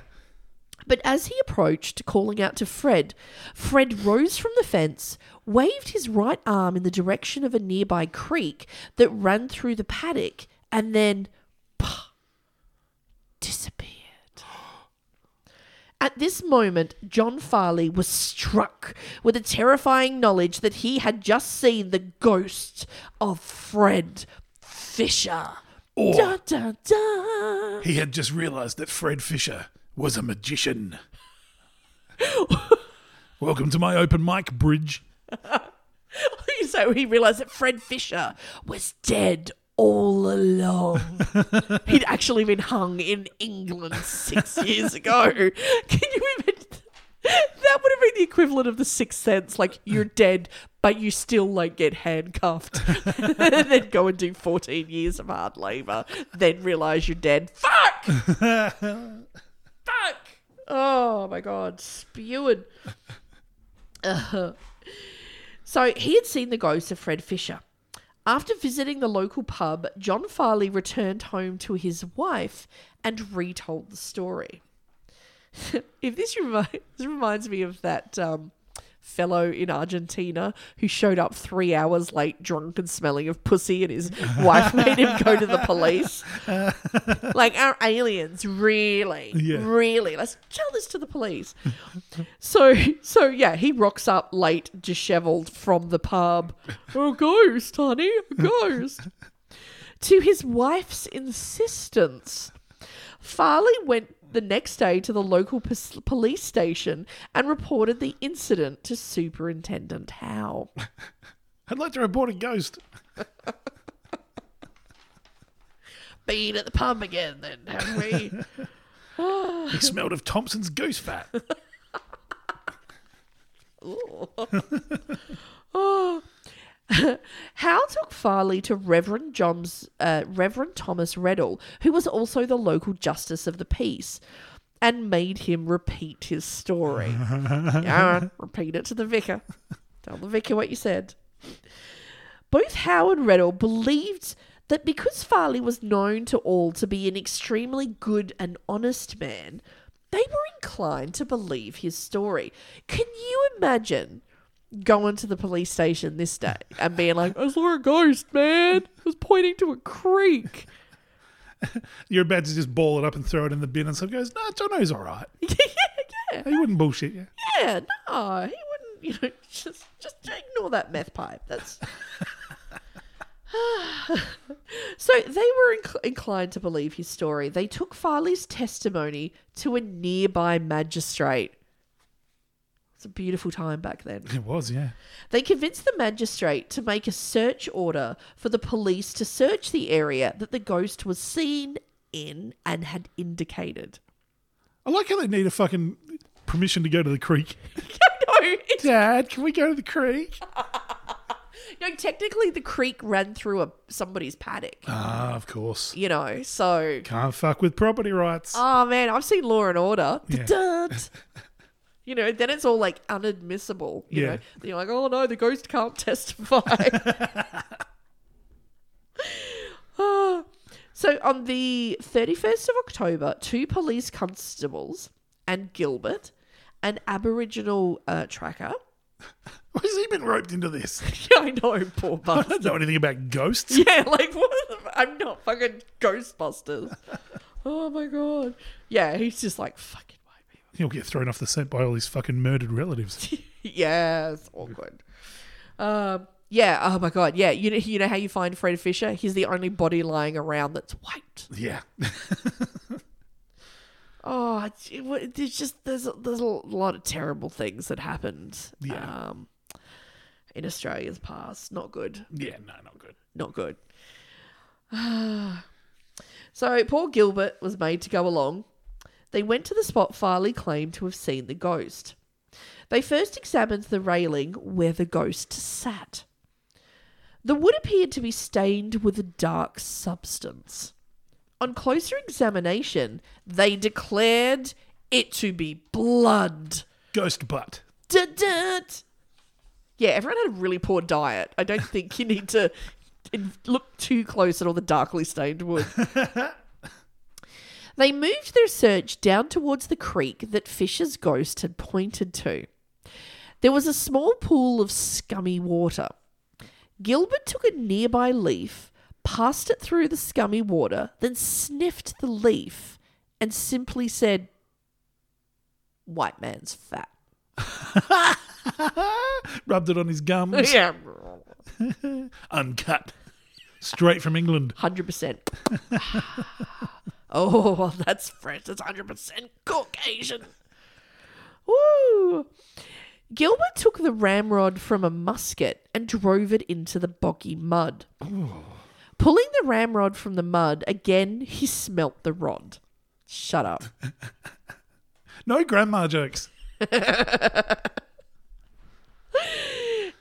Speaker 7: But as he approached, calling out to Fred, Fred rose from the fence, waved his right arm in the direction of a nearby creek that ran through the paddock, and then pah, disappeared. At this moment, John Farley was struck with the terrifying knowledge that he had just seen the ghost of Fred Fisher.
Speaker 6: Or
Speaker 7: Da, da, da.
Speaker 6: he had just realised that Fred Fisher was a magician. Welcome to my open mic bridge.
Speaker 7: so he realized that Fred Fisher was dead all along. He'd actually been hung in England six years ago. Can you imagine? That would have been the equivalent of the Sixth Sense. Like you're dead, but you still like get handcuffed, and then go and do 14 years of hard labor. Then realize you're dead. Fuck! Fuck! Oh my god, spewing. Uh, so he had seen the ghost of Fred Fisher. After visiting the local pub, John Farley returned home to his wife and retold the story. if this, remi- this reminds me of that um, fellow in Argentina who showed up three hours late, drunk and smelling of pussy, and his wife made him go to the police. like our aliens, really,
Speaker 6: Yeah.
Speaker 7: really. Let's tell this to the police. So, so yeah, he rocks up late, dishevelled from the pub. A ghost, honey, a ghost. to his wife's insistence, Farley went the next day to the local pos- police station and reported the incident to Superintendent Howe.
Speaker 6: I'd like to report a ghost.
Speaker 7: Been at the pub again, then, have we?
Speaker 6: It smelled of Thompson's goose fat.
Speaker 7: Howe took Farley to Reverend John's uh, Reverend Thomas Reddall, who was also the local justice of the peace, and made him repeat his story. yeah, repeat it to the vicar. Tell the vicar what you said. Both Howe and Reddall believed that because Farley was known to all to be an extremely good and honest man, they were inclined to believe his story. Can you imagine going to the police station this day and being like, I saw a ghost, man. It was pointing to a creek.
Speaker 6: You're about to just ball it up and throw it in the bin, and someone goes, "No, Jono's all right.
Speaker 7: yeah, yeah.
Speaker 6: He wouldn't bullshit you."
Speaker 7: Yeah, no, he wouldn't, you know, just just ignore that meth pipe. That's So they were inc- inclined to believe his story. They took Farley's testimony to a nearby magistrate. It's a beautiful time back then.
Speaker 6: It was, yeah.
Speaker 7: They convinced the magistrate to make a search order for the police to search the area that the ghost was seen in and had indicated.
Speaker 6: I like how they need a fucking permission to go to the creek.
Speaker 7: no,
Speaker 6: Dad, can we go to the creek?
Speaker 7: no, technically the creek ran through a somebody's paddock.
Speaker 6: Ah, of course.
Speaker 7: You know, so
Speaker 6: Can't fuck with property rights.
Speaker 7: oh man, I've seen Law and Order.
Speaker 6: Yeah.
Speaker 7: You know, then it's all like unadmissible. You
Speaker 6: Yeah.
Speaker 7: know, Then you're like, oh no, the ghost can't testify. Ah. so on the 31st of October, two police constables and Gilbert, an Aboriginal uh, tracker.
Speaker 6: Has he been roped into this?
Speaker 7: Yeah, I know, poor
Speaker 6: I
Speaker 7: bastard.
Speaker 6: don't know anything about ghosts.
Speaker 7: Yeah, like what? the f- I'm not fucking Ghostbusters. oh my god. Yeah, he's just like fucking.
Speaker 6: He'll get thrown off the set by all his fucking murdered relatives.
Speaker 7: yes, awkward. Um, yeah. Oh my god. Yeah. You know, you know how you find Fred Fisher? He's the only body lying around that's white.
Speaker 6: yeah.
Speaker 7: Oh, it's, it, there's just there's a- there's a lot of terrible things that happened.
Speaker 6: Yeah.
Speaker 7: Um, in Australia's past, not good.
Speaker 6: Yeah, no, not good.
Speaker 7: not good. so poor Gilbert was made to go along. They went to the spot Farley claimed to have seen the ghost. They first examined the railing where the ghost sat. The wood appeared to be stained with a dark substance. On closer examination, they declared it to be blood.
Speaker 6: Ghost butt.
Speaker 7: Dun-dun. Yeah, everyone had a really poor diet. I don't think you need to look too close at all the darkly stained wood. they moved their search down towards the creek that Fisher's ghost had pointed to. There was a small pool of scummy water. Gilbert took a nearby leaf, passed it through the scummy water, then sniffed the leaf and simply said, White man's fat.
Speaker 6: Rubbed it on his gums.
Speaker 7: Yeah.
Speaker 6: Uncut. Straight from England.
Speaker 7: Hundred percent. Oh, well, that's fresh. That's hundred percent Caucasian. Woo! Gilbert took the ramrod from a musket and drove it into the boggy mud. Pulling the ramrod from the mud, again he smelt the rod. Shut up.
Speaker 6: No grandma jokes.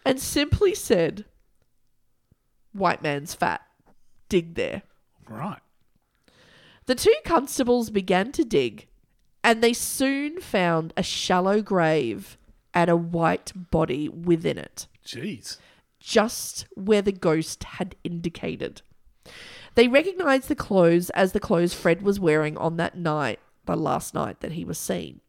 Speaker 7: and simply said, White man's fat. Dig there.
Speaker 6: Right.
Speaker 7: The two constables began to dig, and they soon found a shallow grave and a white body within it,
Speaker 6: Jeez.
Speaker 7: just where the ghost had indicated. They recognized the clothes as the clothes Fred was wearing on that night, the last night that he was seen.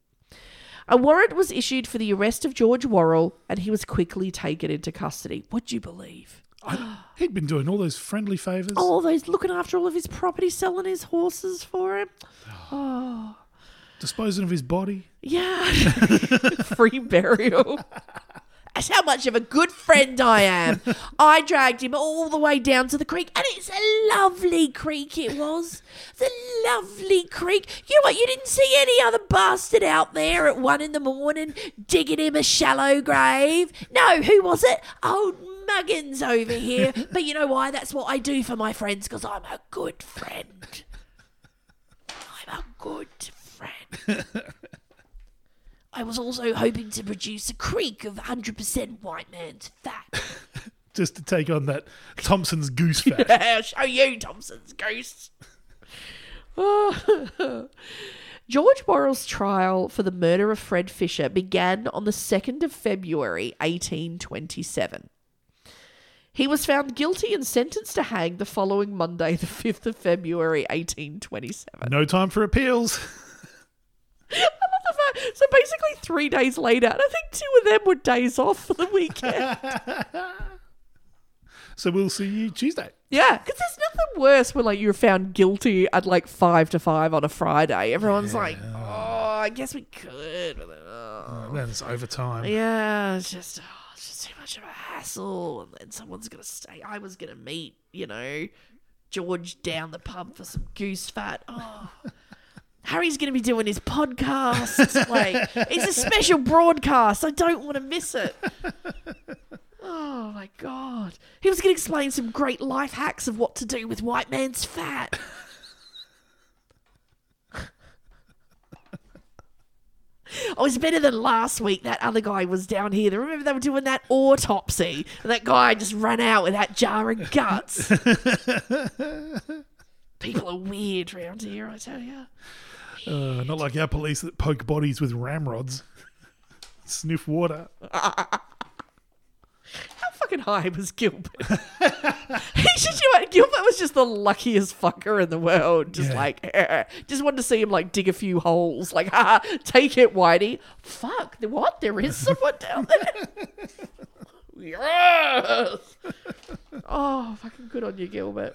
Speaker 7: A warrant was issued for the arrest of George Worrall, and he was quickly taken into custody. Would you believe?
Speaker 6: I, he'd been doing all those friendly favours.
Speaker 7: Oh, all those looking after all of his property, selling his horses for him. Oh.
Speaker 6: Disposing of his body.
Speaker 7: Yeah. Free burial. That's how much of a good friend I am. I dragged him all the way down to the creek, and it's a lovely creek it was. The lovely creek. You know what? You didn't see any other bastard out there at one in the morning digging him a shallow grave. No, who was it? Old Muggins over here. But you know why? That's what I do for my friends, because I'm a good friend. I'm a good friend. I was also hoping to produce a creek of 100% white man's fat.
Speaker 6: Just to take on that Thompson's goose fat.
Speaker 7: I'll show you Thompson's goose. George Worrall's trial for the murder of Fred Fisher began on the 2nd of February 1827. He was found guilty and sentenced to hang the following Monday, the 5th of February 1827.
Speaker 6: No time for appeals.
Speaker 7: So basically, three days later, and I think two of them were days off for the weekend.
Speaker 6: So we'll see you Tuesday.
Speaker 7: Yeah, because there's nothing worse when like you're found guilty at like five to five on a Friday. Everyone's like, "Oh, I guess we could." Oh.
Speaker 6: It's overtime.
Speaker 7: Yeah, it's just oh, it's just too much of a hassle, and then someone's gonna stay. I was gonna meet, you know, George down the pub for some goose fat. Oh, Harry's going to be doing his podcast. like, it's a special broadcast. I don't want to miss it. Oh my god. He was going to explain some great life hacks of what to do with white man's fat. Oh, it's better than last week. That other guy was down here. Remember they were doing that autopsy, and that guy just ran out with that jar of guts. People are weird round here, I tell you.
Speaker 6: Uh, not like our police that poke bodies with ramrods, sniff water.
Speaker 7: How fucking high was Gilbert? He's just, you know, Gilbert was just the luckiest fucker in the world. Just
Speaker 6: Yeah.
Speaker 7: like, eh, eh, eh. just wanted to see him like dig a few holes. Like, ha, take it, Whitey. Fuck, what? There is someone down there. yes. Oh, fucking good on you, Gilbert.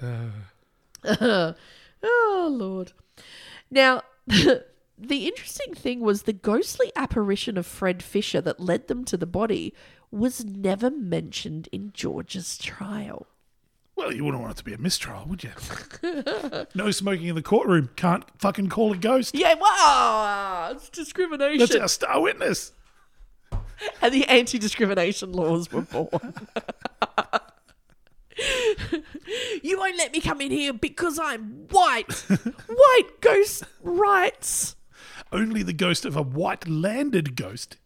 Speaker 7: Uh. oh Lord. Now, the interesting thing was the ghostly apparition of Fred Fisher that led them to the body was never mentioned in George's trial.
Speaker 6: Well, you wouldn't want it to be a mistrial, would you? no smoking in the courtroom. Can't fucking call a ghost.
Speaker 7: Yeah, wow, it's discrimination.
Speaker 6: That's our star witness.
Speaker 7: and the anti-discrimination laws were born. you won't let me come in here because I'm white. white ghost rights.
Speaker 6: Only the ghost of a white landed ghost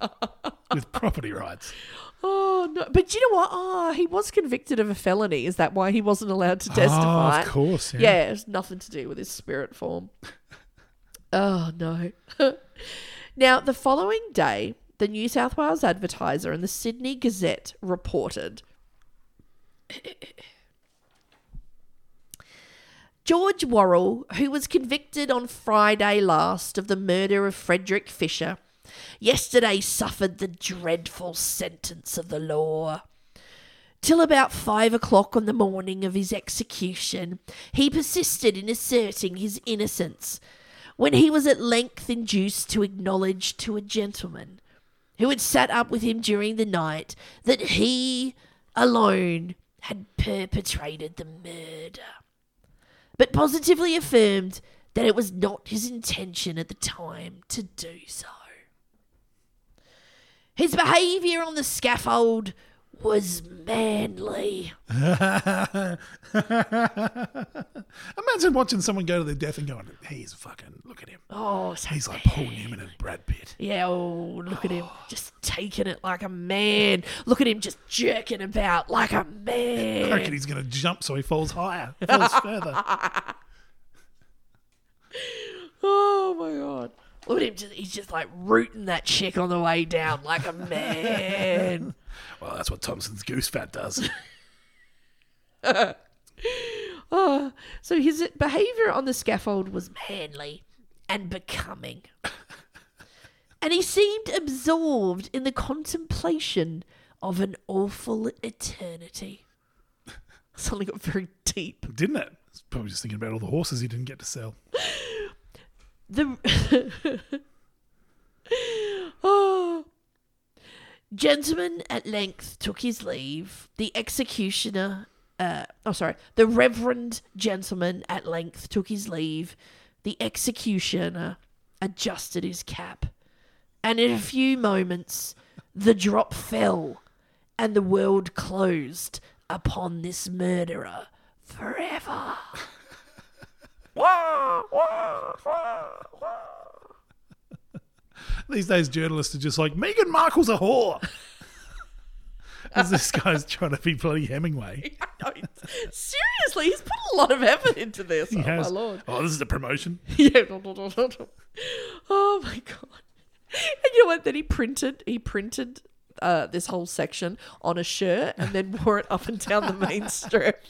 Speaker 6: with property rights.
Speaker 7: Oh no! But you know what? Oh, he was convicted of a felony. Is that why he wasn't allowed to ah, testify?
Speaker 6: Oh, of course. Yeah.
Speaker 7: Yeah, it's nothing to do with his spirit form. oh no. now, the following day, the New South Wales Advertiser and the Sydney Gazette reported George Worrall, who was convicted on Friday last of the murder of Frederick Fisher, yesterday suffered the dreadful sentence of the law. Till about five o'clock on the morning of his execution, he persisted in asserting his innocence, when he was at length induced to acknowledge to a gentleman who had sat up with him during the night that he alone had perpetrated the murder, but positively affirmed that it was not his intention at the time to do so. His behaviour on the scaffold was manly.
Speaker 6: Imagine watching someone go to their death and going, he's fucking, look at him.
Speaker 7: Oh, so
Speaker 6: He's like Paul Newman and Brad Pitt.
Speaker 7: Yeah, oh, look at him just taking it like a man. Look at him just jerking about like a man.
Speaker 6: reckon he's going to jump so he falls higher, falls further.
Speaker 7: Oh my god. Look at him just he's just like rooting that chick on the way down like a man.
Speaker 6: Well, that's what Thompson's goose fat does.
Speaker 7: oh, so his behavior on the scaffold was manly and becoming. and he seemed absorbed in the contemplation of an awful eternity. Suddenly got very deep.
Speaker 6: Didn't it? Probably just thinking about all the horses he didn't get to sell.
Speaker 7: The oh. gentleman at length took his leave. The executioner, uh, oh sorry, the reverend gentleman at length took his leave. The executioner adjusted his cap, and in a few moments, the drop fell, and the world closed upon this murderer forever.
Speaker 6: These days, journalists are just like, Meghan Markle's a whore. As this guy's trying to be bloody Hemingway.
Speaker 7: Seriously, he's put a lot of effort into this.
Speaker 6: He
Speaker 7: oh
Speaker 6: has.
Speaker 7: my lord.
Speaker 6: Oh, this is a promotion.
Speaker 7: Yeah. oh my god. And you know what? Then he printed he printed uh, this whole section on a shirt and then wore it up and down the main strip.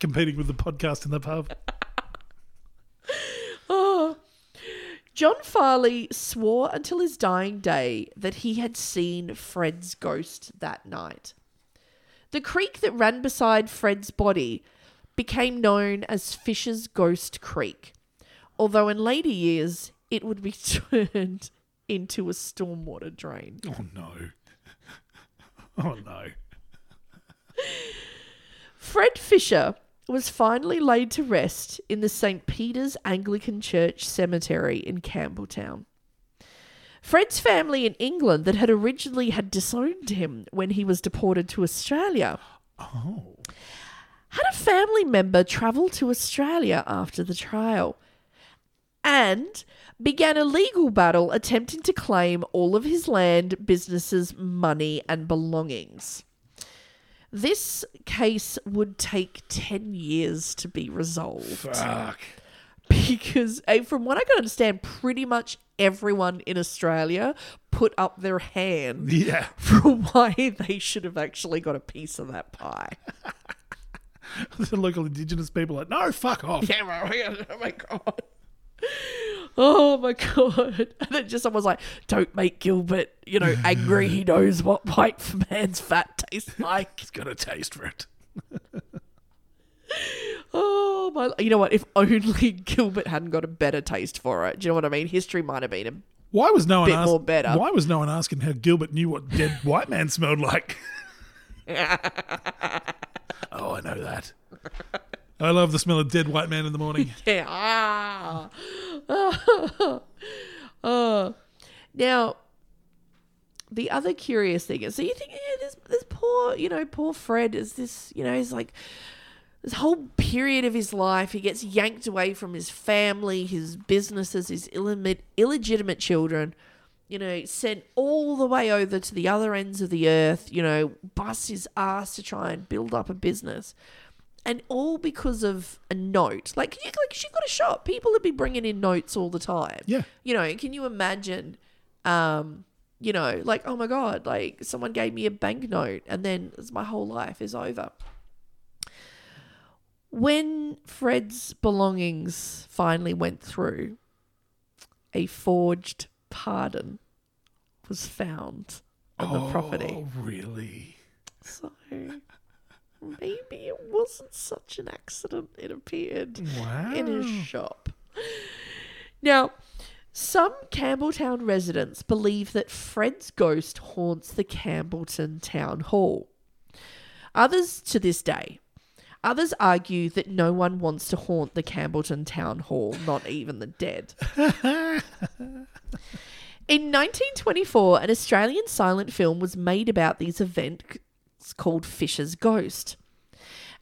Speaker 6: Competing with the podcast in the pub.
Speaker 7: Oh. John Farley swore until his dying day that he had seen Fred's ghost that night. The creek that ran beside Fred's body became known as Fisher's Ghost Creek, although in later years it would be turned into a stormwater drain.
Speaker 6: Oh, no. Oh, no.
Speaker 7: Fred Fisher was finally laid to rest in the St. Peter's Anglican Church Cemetery in Campbelltown. Fred's family in England that had originally had disowned him when he was deported to Australia oh. had a family member travel to Australia after the trial and began a legal battle attempting to claim all of his land, businesses, money, and belongings. This case would take 10 years to be resolved
Speaker 6: Fuck.
Speaker 7: because, eh, from what I can understand, pretty much everyone in Australia put up their hand
Speaker 6: Yeah.
Speaker 7: for why they should have actually got a piece of that pie.
Speaker 6: the local indigenous people are like, no, fuck off.
Speaker 7: Yeah. Oh my god. Oh my god. And then just someone's like, don't make Gilbert, you know, angry. He knows what white man's fat tastes like.
Speaker 6: He's got a taste for it.
Speaker 7: Oh my you know what? If only Gilbert hadn't got a better taste for it. Do you know what I mean? History might have been a
Speaker 6: Why was no one
Speaker 7: Bit
Speaker 6: ask-
Speaker 7: more better.
Speaker 6: Why was no one asking how Gilbert knew what dead white man smelled like? oh, I know that. I love the smell of dead white man in the morning.
Speaker 7: Yeah. Ah. Now, the other curious thing is, so you think, yeah, this this poor, you know, poor Fred is this, you know, he's like this whole period of his life, he gets yanked away from his family, his businesses, his illegit- illegitimate children. You know, sent all the way over to the other ends of the earth. You know, bust his ass to try and build up a business and all because of a note. Like, you, like you've got a shop. People would be bringing in notes all the time.
Speaker 6: Yeah.
Speaker 7: You know, can you imagine? Um, you know, like oh my god, like someone gave me a banknote, and then my whole life is over. When Fred's belongings finally went through, a forged pardon was found on the property.
Speaker 6: Oh, really?
Speaker 7: So maybe it wasn't such an accident, it appeared
Speaker 6: Wow.
Speaker 7: in his shop. Now, some Campbelltown residents believe that Fred's ghost haunts the Campbelltown Town Hall. Others to this day. Others argue that no one wants to haunt the Campbelltown Town Hall, not even the dead. In 1924, an Australian silent film was made about these events called Fisher's Ghost.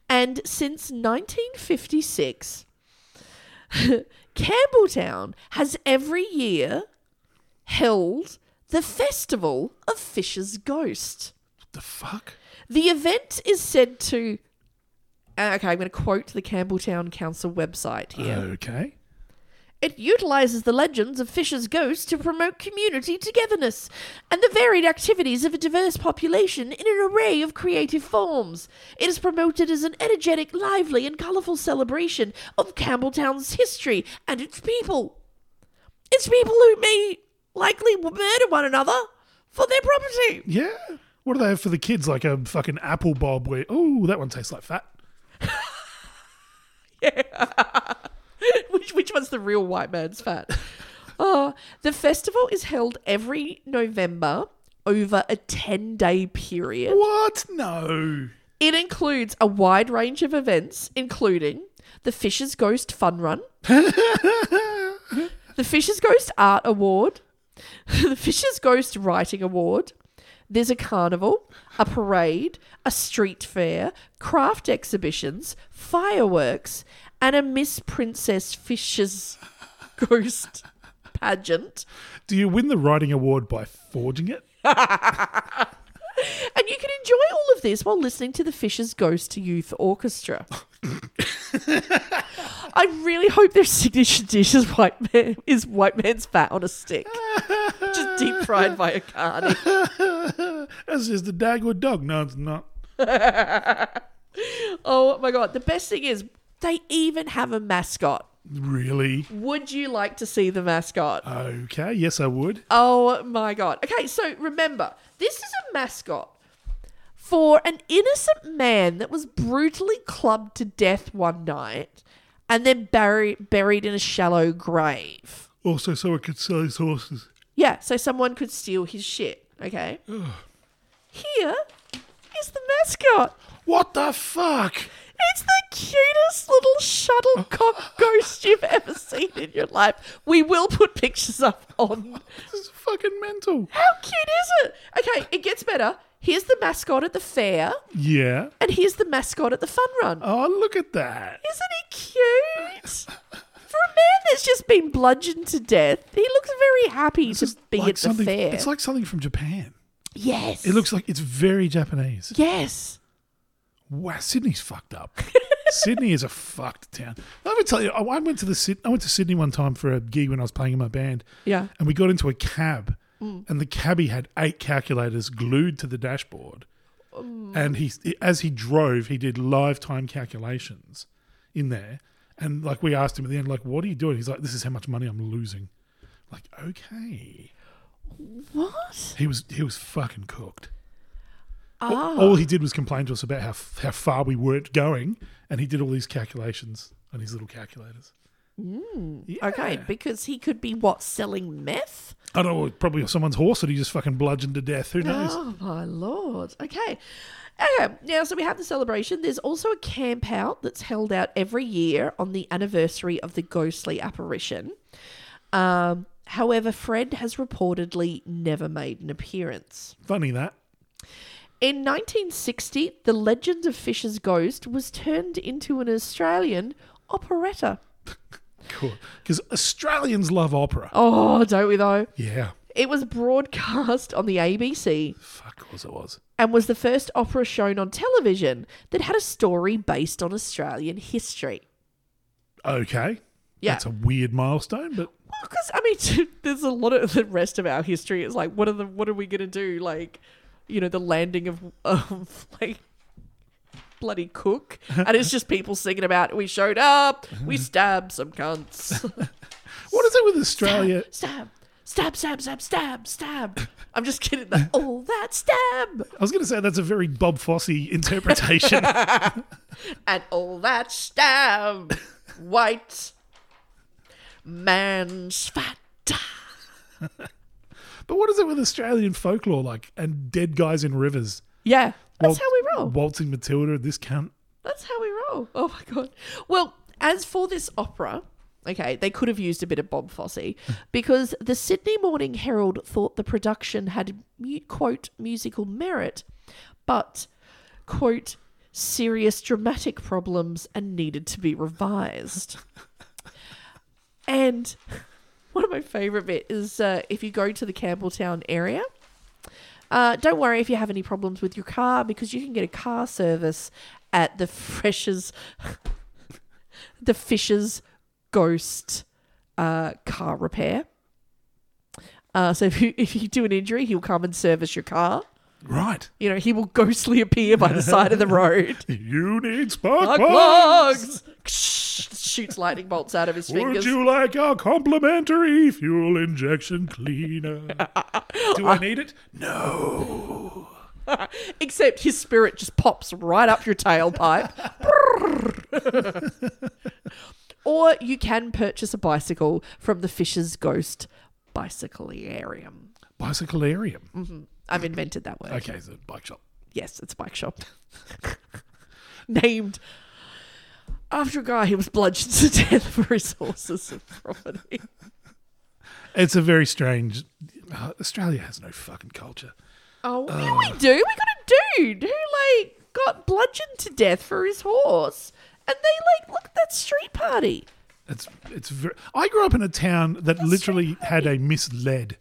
Speaker 7: And since 1956, Campbelltown has every year held the Festival of Fisher's Ghost.
Speaker 6: The fuck?
Speaker 7: The event is said to. uh, Okay, I'm going to quote the Campbelltown Council website here.
Speaker 6: Okay.
Speaker 7: It utilizes the legends of Fisher's ghost to promote community togetherness and the varied activities of a diverse population in an array of creative forms. It is promoted as an energetic, lively, and colorful celebration of Campbelltown's history and its people. It's people who may likely murder one another for their property.
Speaker 6: Yeah. What do they have for the kids? Like a fucking apple bob where, oh, that one tastes like fat.
Speaker 7: which which one's the real white man's fat? Oh, the festival is held every November over a 10 day period.
Speaker 6: What? No.
Speaker 7: It includes a wide range of events, including the Fisher's Ghost Fun Run, the Fisher's Ghost Art Award, the Fisher's Ghost Writing Award. There's a carnival, a parade, a street fair, craft exhibitions, fireworks, and a Miss Princess Fisher's Ghost pageant.
Speaker 6: Do you win the writing award by forging it?
Speaker 7: And you can enjoy all of this while listening to the Fisher's Ghost Youth Orchestra. I really hope their signature dish is white man is white man's fat on a stick, just deep fried by a carny.
Speaker 6: That's just a Dagwood dog. No, it's not.
Speaker 7: Oh my god! The best thing is they even have a mascot.
Speaker 6: Really?
Speaker 7: Would you like to see the mascot?
Speaker 6: Okay. Yes, I would.
Speaker 7: Oh my god. Okay, so remember, this is a mascot for an innocent man that was brutally clubbed to death one night and then buried buried in a shallow grave.
Speaker 6: Also, so I could sell his horses.
Speaker 7: Yeah, so someone could steal his shit, okay? Here is the mascot.
Speaker 6: What the fuck?
Speaker 7: It's the cutest little shuttlecock ghost you've ever seen in your life. We will put pictures up on.
Speaker 6: This is fucking mental.
Speaker 7: How cute is it? Okay, it gets better. Here's the mascot at the fair,
Speaker 6: Yeah.
Speaker 7: and here's the mascot at the fun run.
Speaker 6: Oh, look at that.
Speaker 7: Isn't he cute? For a man that's just been bludgeoned to death, he looks very happy to be at the
Speaker 6: something-
Speaker 7: fair.
Speaker 6: It's like something from Japan.
Speaker 7: yes.
Speaker 6: It looks like it's very Japanese.
Speaker 7: Yes.
Speaker 6: Wow, Sydney's fucked up. Sydney is a fucked town. Let me tell you, I I went to the I went to Sydney one time for a gig when I was playing in my band.
Speaker 7: Yeah.
Speaker 6: and we got into a cab, mm. and the cabbie had eight calculators glued to the dashboard, mm. and he as he drove, he did live time calculations in there, and like we asked him at the end, like, "What are you doing?" He's like, "This is how much money I'm losing." Like, okay,
Speaker 7: What?
Speaker 6: he was he was fucking cooked.
Speaker 7: Ah.
Speaker 6: All he did was complain to us about how how far we weren't going, and he did all these calculations on his little calculators. Yeah.
Speaker 7: Okay, because he could be what selling meth.
Speaker 6: I don't know, probably someone's horse that he just fucking bludgeoned to death. Who knows?
Speaker 7: Oh my lord. Okay. Okay. Now, so we have the celebration. There's also a camp out that's held out every year on the anniversary of the ghostly apparition. Um, however, Fred has reportedly never made an appearance.
Speaker 6: Funny that.
Speaker 7: In 1960, the legend of Fisher's ghost was turned into an Australian operetta.
Speaker 6: Cool. Because Australians love opera.
Speaker 7: Oh, don't we though?
Speaker 6: Yeah.
Speaker 7: It was broadcast on the ABC
Speaker 6: Fuck, of course it was.
Speaker 7: and was the first opera shown on television that had a story based on Australian history.
Speaker 6: Okay.
Speaker 7: Yeah.
Speaker 6: That's a weird milestone, but
Speaker 7: Because I mean, there's a lot of the rest of our history It's like, what are the what are we gonna do? Like, you know, the landing of of like bloody Cook, and it's just people singing about we showed up, we stabbed some cunts,
Speaker 6: what is it with Australia?
Speaker 7: stab, stab, stab, stab, stab, stab. I'm just kidding. That all that stab
Speaker 6: I was going to say that's a very Bob Fosse interpretation.
Speaker 7: and all that stab, white man's fat.
Speaker 6: But what is it with Australian folklore, like, and dead guys in rivers?
Speaker 7: Yeah, that's
Speaker 6: Wal-
Speaker 7: how we roll.
Speaker 6: Waltzing Matilda, this cunt.
Speaker 7: That's how we roll. Oh my god. Well, as for this opera, okay, they could have used a bit of Bob Fosse because the Sydney Morning Herald thought the production had quote musical merit, but quote serious dramatic problems and needed to be revised. and one of my favorite bit is uh, if you go to the Campbelltown area. Uh, don't worry if you have any problems with your car because you can get a car service at the Freshers, the Fisher's Ghost uh, car repair. Uh, so if you if you do an injury, he'll come and service your car.
Speaker 6: Right.
Speaker 7: You know, he will ghostly appear by the side of the road.
Speaker 6: You need spark
Speaker 7: Spark
Speaker 6: plugs.
Speaker 7: plugs! Shoots lightning bolts out of his fingers.
Speaker 6: Would you like our complimentary fuel injection cleaner? Do I need it? No.
Speaker 7: Except his spirit just pops right up your tailpipe. or you can purchase a bicycle from the Fisher's Ghost Bicyclearium.
Speaker 6: Bicyclearium. Mm-hmm.
Speaker 7: I've invented that word.
Speaker 6: Okay, it's a bike shop.
Speaker 7: Yes, it's a bike shop. Named after a guy who was bludgeoned to death for his horses and property.
Speaker 6: It's a very strange. uh, Australia has no fucking culture.
Speaker 7: Oh, yeah, we do. We got a dude who like got bludgeoned to death for his horse, and they like look at that street party.
Speaker 6: It's it's. Very, I grew up in a town that literally had a misled,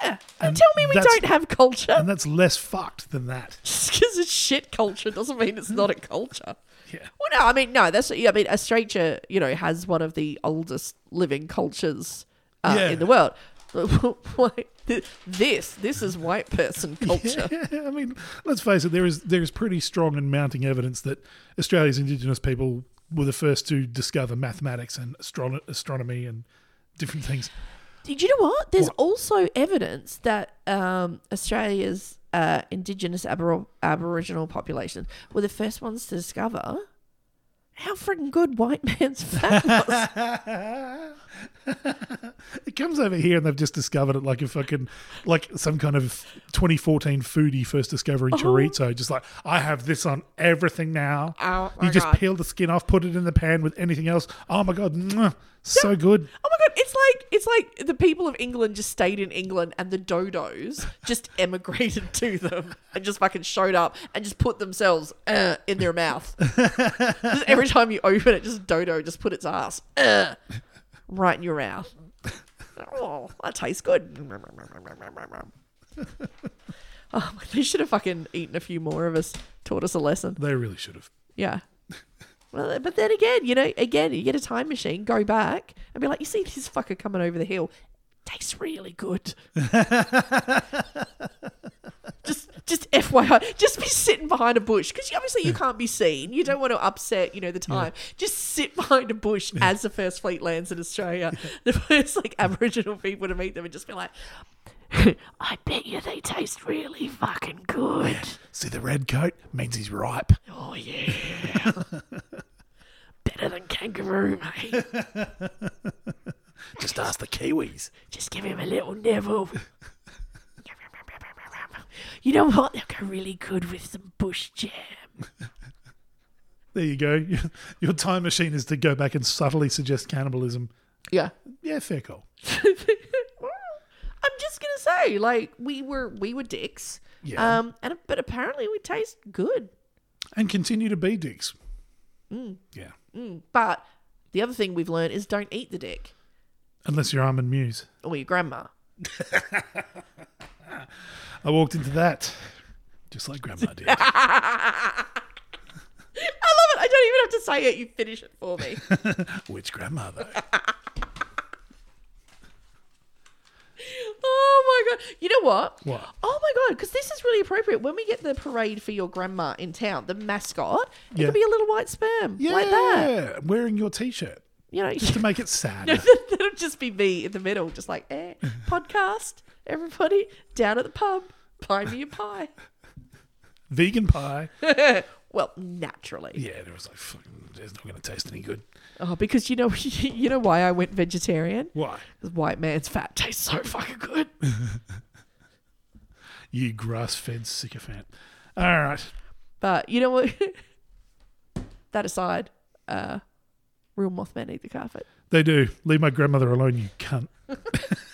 Speaker 7: Yeah, and
Speaker 6: And
Speaker 7: tell me we don't have culture.
Speaker 6: and that's less fucked than that.
Speaker 7: Just because it's shit culture doesn't mean it's not a culture.
Speaker 6: Yeah.
Speaker 7: Well, no, I mean no. That's I mean Australia, you know, has one of the oldest living cultures uh,
Speaker 6: Yeah.
Speaker 7: in the world. This this is white person culture.
Speaker 6: Yeah, I mean, let's face it. There is there is pretty strong and mounting evidence that Australia's Indigenous people were the first to discover mathematics and astron- astronomy and different things.
Speaker 7: Did you know what? There's
Speaker 6: What?
Speaker 7: also evidence that um, Australia's uh, Indigenous Abor- Aboriginal population were the first ones to discover how freaking good white man's fat was.
Speaker 6: It comes over here and they've just discovered it like a fucking, like some kind of 2014 foodie first discovering chorizo. Just like, I have this on everything now.
Speaker 7: Oh,
Speaker 6: you just
Speaker 7: God.
Speaker 6: peel the skin off, put it in the pan with anything else. Oh my God. mwah, so good.
Speaker 7: Oh my god, it's like it's like the people of England just stayed in England and the dodos just emigrated to them and just fucking showed up and just put themselves uh, in their mouth. every time you open it, just dodo just put its ass uh, right in your mouth. Oh, that tastes good. Oh, they should have fucking eaten a few more of us, taught us a lesson.
Speaker 6: They really should have.
Speaker 7: Yeah. Well, but then again, you know, again, you get a time machine, go back, and be like, you see this fucker coming over the hill, tastes really good. just, just FYI, just be sitting behind a bush because obviously you can't be seen. You don't want to upset, you know, the time. Just sit behind a bush as the first fleet lands in Australia. The first like Aboriginal people to meet them and just be like, I bet you they taste really fucking good.
Speaker 6: See the red coat means he's ripe.
Speaker 7: Oh yeah. Better than kangaroo, mate.
Speaker 6: Just ask the Kiwis.
Speaker 7: Just give him a little nibble. You know what? They'll go really good with some bush jam.
Speaker 6: There you go. Your time machine is to go back and subtly suggest cannibalism.
Speaker 7: Yeah.
Speaker 6: Yeah, fair call.
Speaker 7: I'm just gonna say, like, we were we were dicks.
Speaker 6: Yeah.
Speaker 7: Um and but apparently we taste good.
Speaker 6: And continue to be dicks.
Speaker 7: Mm.
Speaker 6: Yeah.
Speaker 7: But the other thing we've learned is don't eat the dick.
Speaker 6: Unless you're Armin Meiwes.
Speaker 7: Or your grandma.
Speaker 6: I walked into that just like Grandma did.
Speaker 7: I love it. I don't even have to say it. You finish it for me.
Speaker 6: Which grandma, though?
Speaker 7: oh my god! You know what?
Speaker 6: What?
Speaker 7: Oh my god! Because this is really appropriate. When we get the parade for your grandma in town, the mascot, it
Speaker 6: Yeah.
Speaker 7: could be a little white sperm
Speaker 6: Yeah,
Speaker 7: like that.
Speaker 6: wearing your t-shirt
Speaker 7: You know,
Speaker 6: just to make it sad.
Speaker 7: that'll just be me in the middle, just like eh, podcast. Everybody down at the pub, buy me a pie.
Speaker 6: Vegan pie.
Speaker 7: Well, naturally.
Speaker 6: Yeah, there was like, fucking, it's not going to taste any good.
Speaker 7: Oh, because you know, you know why I went vegetarian?
Speaker 6: Why?
Speaker 7: Because white man's fat tastes so fucking good.
Speaker 6: You grass-fed sycophant. All right.
Speaker 7: But you know what? that aside, uh, Real Mothman eat the carpet.
Speaker 6: They do. Leave my grandmother alone, you cunt.